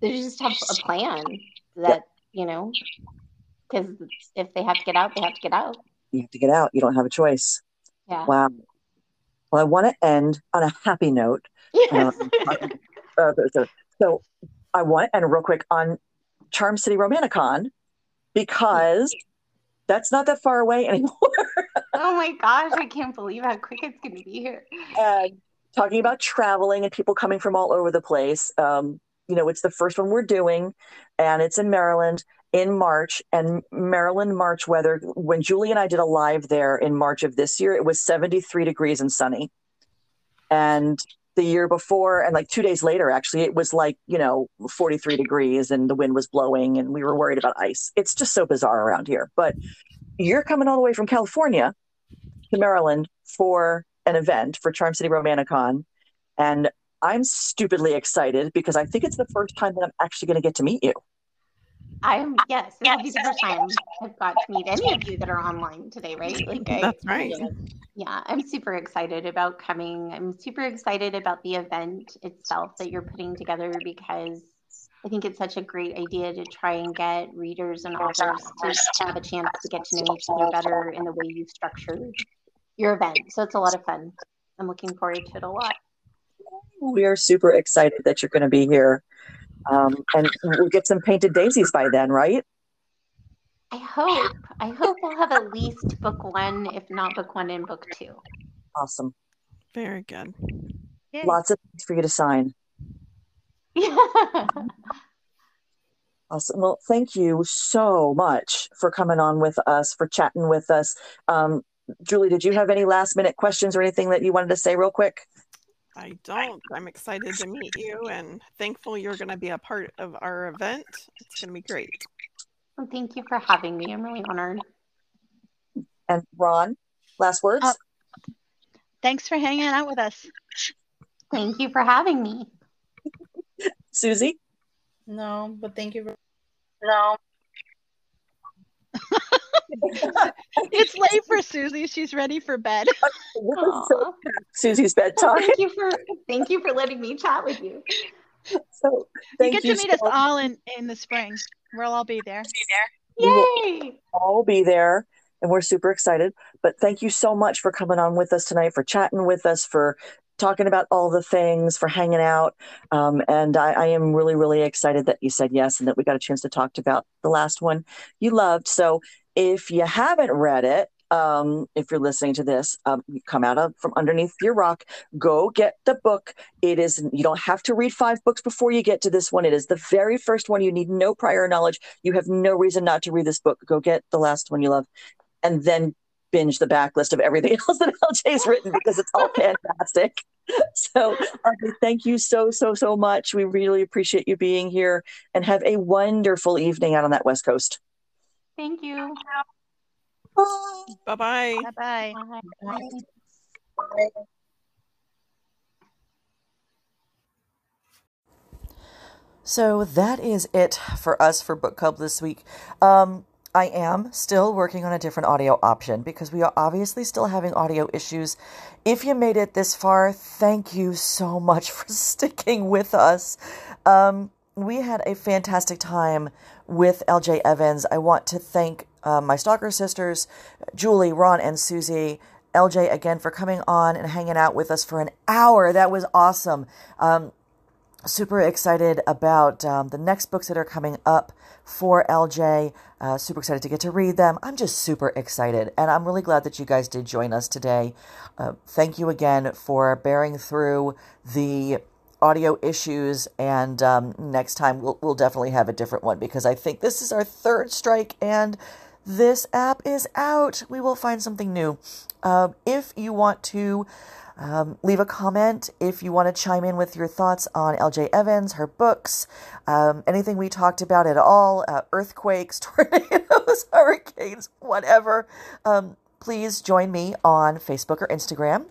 they just have a plan that, you know, because if they have to get out, they have to get out. you have to get out. You don't have a choice. Yeah. Wow. Well, I want to end on a happy note. Yes. Uh, so, so I want to end real quick on Charm City Romanticon because That's not that far away anymore. (laughs) oh my gosh, I can't believe how quick it's going to be here. talking about traveling and people coming from all over the place. Um, you know, it's the first one we're doing, and it's in Maryland in March. And Maryland March weather, when Julie and I did a live there in March of this year, it was 73 degrees and sunny. And the year before, and like two days later, actually, it was like, you know, 43 degrees and the wind was blowing and we were worried about ice. It's just so bizarre around here. But you're coming all the way from California to Maryland for an event for Charm City Romanticon. And I'm stupidly excited because I think it's the first time that I'm actually going to get to meet you. I'm yes, this will be the first time I've got to meet any of you that are online today, right? Like I, That's right. Yeah, I'm super excited about coming. I'm super excited about the event itself that you're putting together because I think it's such a great idea to try and get readers and authors to have a chance to get to know each other better in the way you've structured your event. So it's a lot of fun. I'm looking forward to it a lot. We are super excited that you're going to be here. Um, and we'll get some painted daisies by then, right? I hope. I hope we'll have at least book one, if not book one and book two. Awesome. Very good. Yay. Lots of things for you to sign. Yeah. (laughs) Awesome. Well, thank you so much for coming on with us, for chatting with us. Um, Julie, did you have any last minute questions or anything that you wanted to say real quick? I don't. I'm excited to meet you and thankful you're going to be a part of our event. It's going to be great. Well, thank you for having me. I'm really honored. And Ron, last words? Uh, Thanks for hanging out with us. Thank you for having me. Susie? No, but thank you. For- No. (laughs) It's late for Susie. She's ready for bed. Aw. Susie's Well, bedtime. thank you for thank you for letting me chat with you. So You get you. to meet us all in, in the spring. We'll all be there. We will- Yay! all be there and we're super excited. But thank you so much for coming on with us tonight, for chatting with us, for talking about all the things, for hanging out. Um, and I, I am really, really excited that you said yes and that we got a chance to talk about the last one you loved. So if you haven't read it, um, if you're listening to this, um, you come out of from underneath your rock, go get the book. It is, you don't have to read five books before you get to this one. It is the very first one. You need no prior knowledge. You have no reason not to read this book. Go get the last one you love and then binge the backlist of everything (laughs) else that LJ's written because it's all fantastic. (laughs) So, thank you so, so, so much. We really appreciate you being here and have a wonderful evening out on that West Coast. Thank you. Bye bye. Bye bye. Bye. So that is it for us for book club this week. Um, I am still working on a different audio option because we are obviously still having audio issues. If you made it this far, thank you so much for (laughs) sticking with us. Um, we had a fantastic time with LJ Evans. I want to thank uh, my stalker sisters, Julie, Ron, and Susie. LJ again for coming on and hanging out with us for an hour. That was awesome. Um, super excited about um, the next books that are coming up for LJ. Uh, super excited to get to read them. I'm just super excited, and I'm really glad that you guys did join us today. Uh, thank you again for bearing through the audio issues, and um, next time we'll we'll definitely have a different one because I think this is our third strike and. This app is out. We will find something new. Uh, if you want to um, leave a comment if you want to chime in with your thoughts on LJ Evans, her books, um, anything we talked about at all, uh, earthquakes, (laughs) tornadoes, (laughs) hurricanes, whatever. Um, please join me on Facebook or Instagram.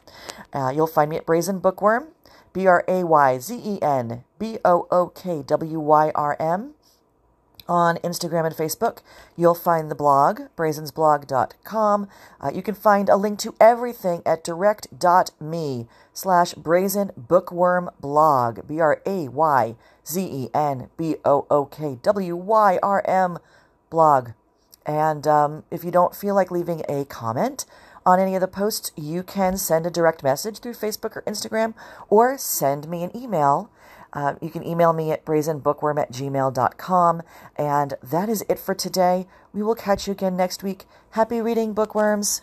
Uh, you'll find me at Brayzen Bookwyrm, B R A Y Z E N B O O K W Y R M on Instagram and Facebook. You'll find the blog, brazensblog.com. Uh, you can find a link to everything at direct.me slash brayzen bookwyrm blog, B R A Y Z E N B O O K W Y R M blog. And um, if you don't feel like leaving a comment on any of the posts, you can send a direct message through Facebook or Instagram or send me an email Uh, you can email me at brayzenbookwyrm at gmail.com. And that is it for today. We will catch you again next week. Happy reading, bookworms.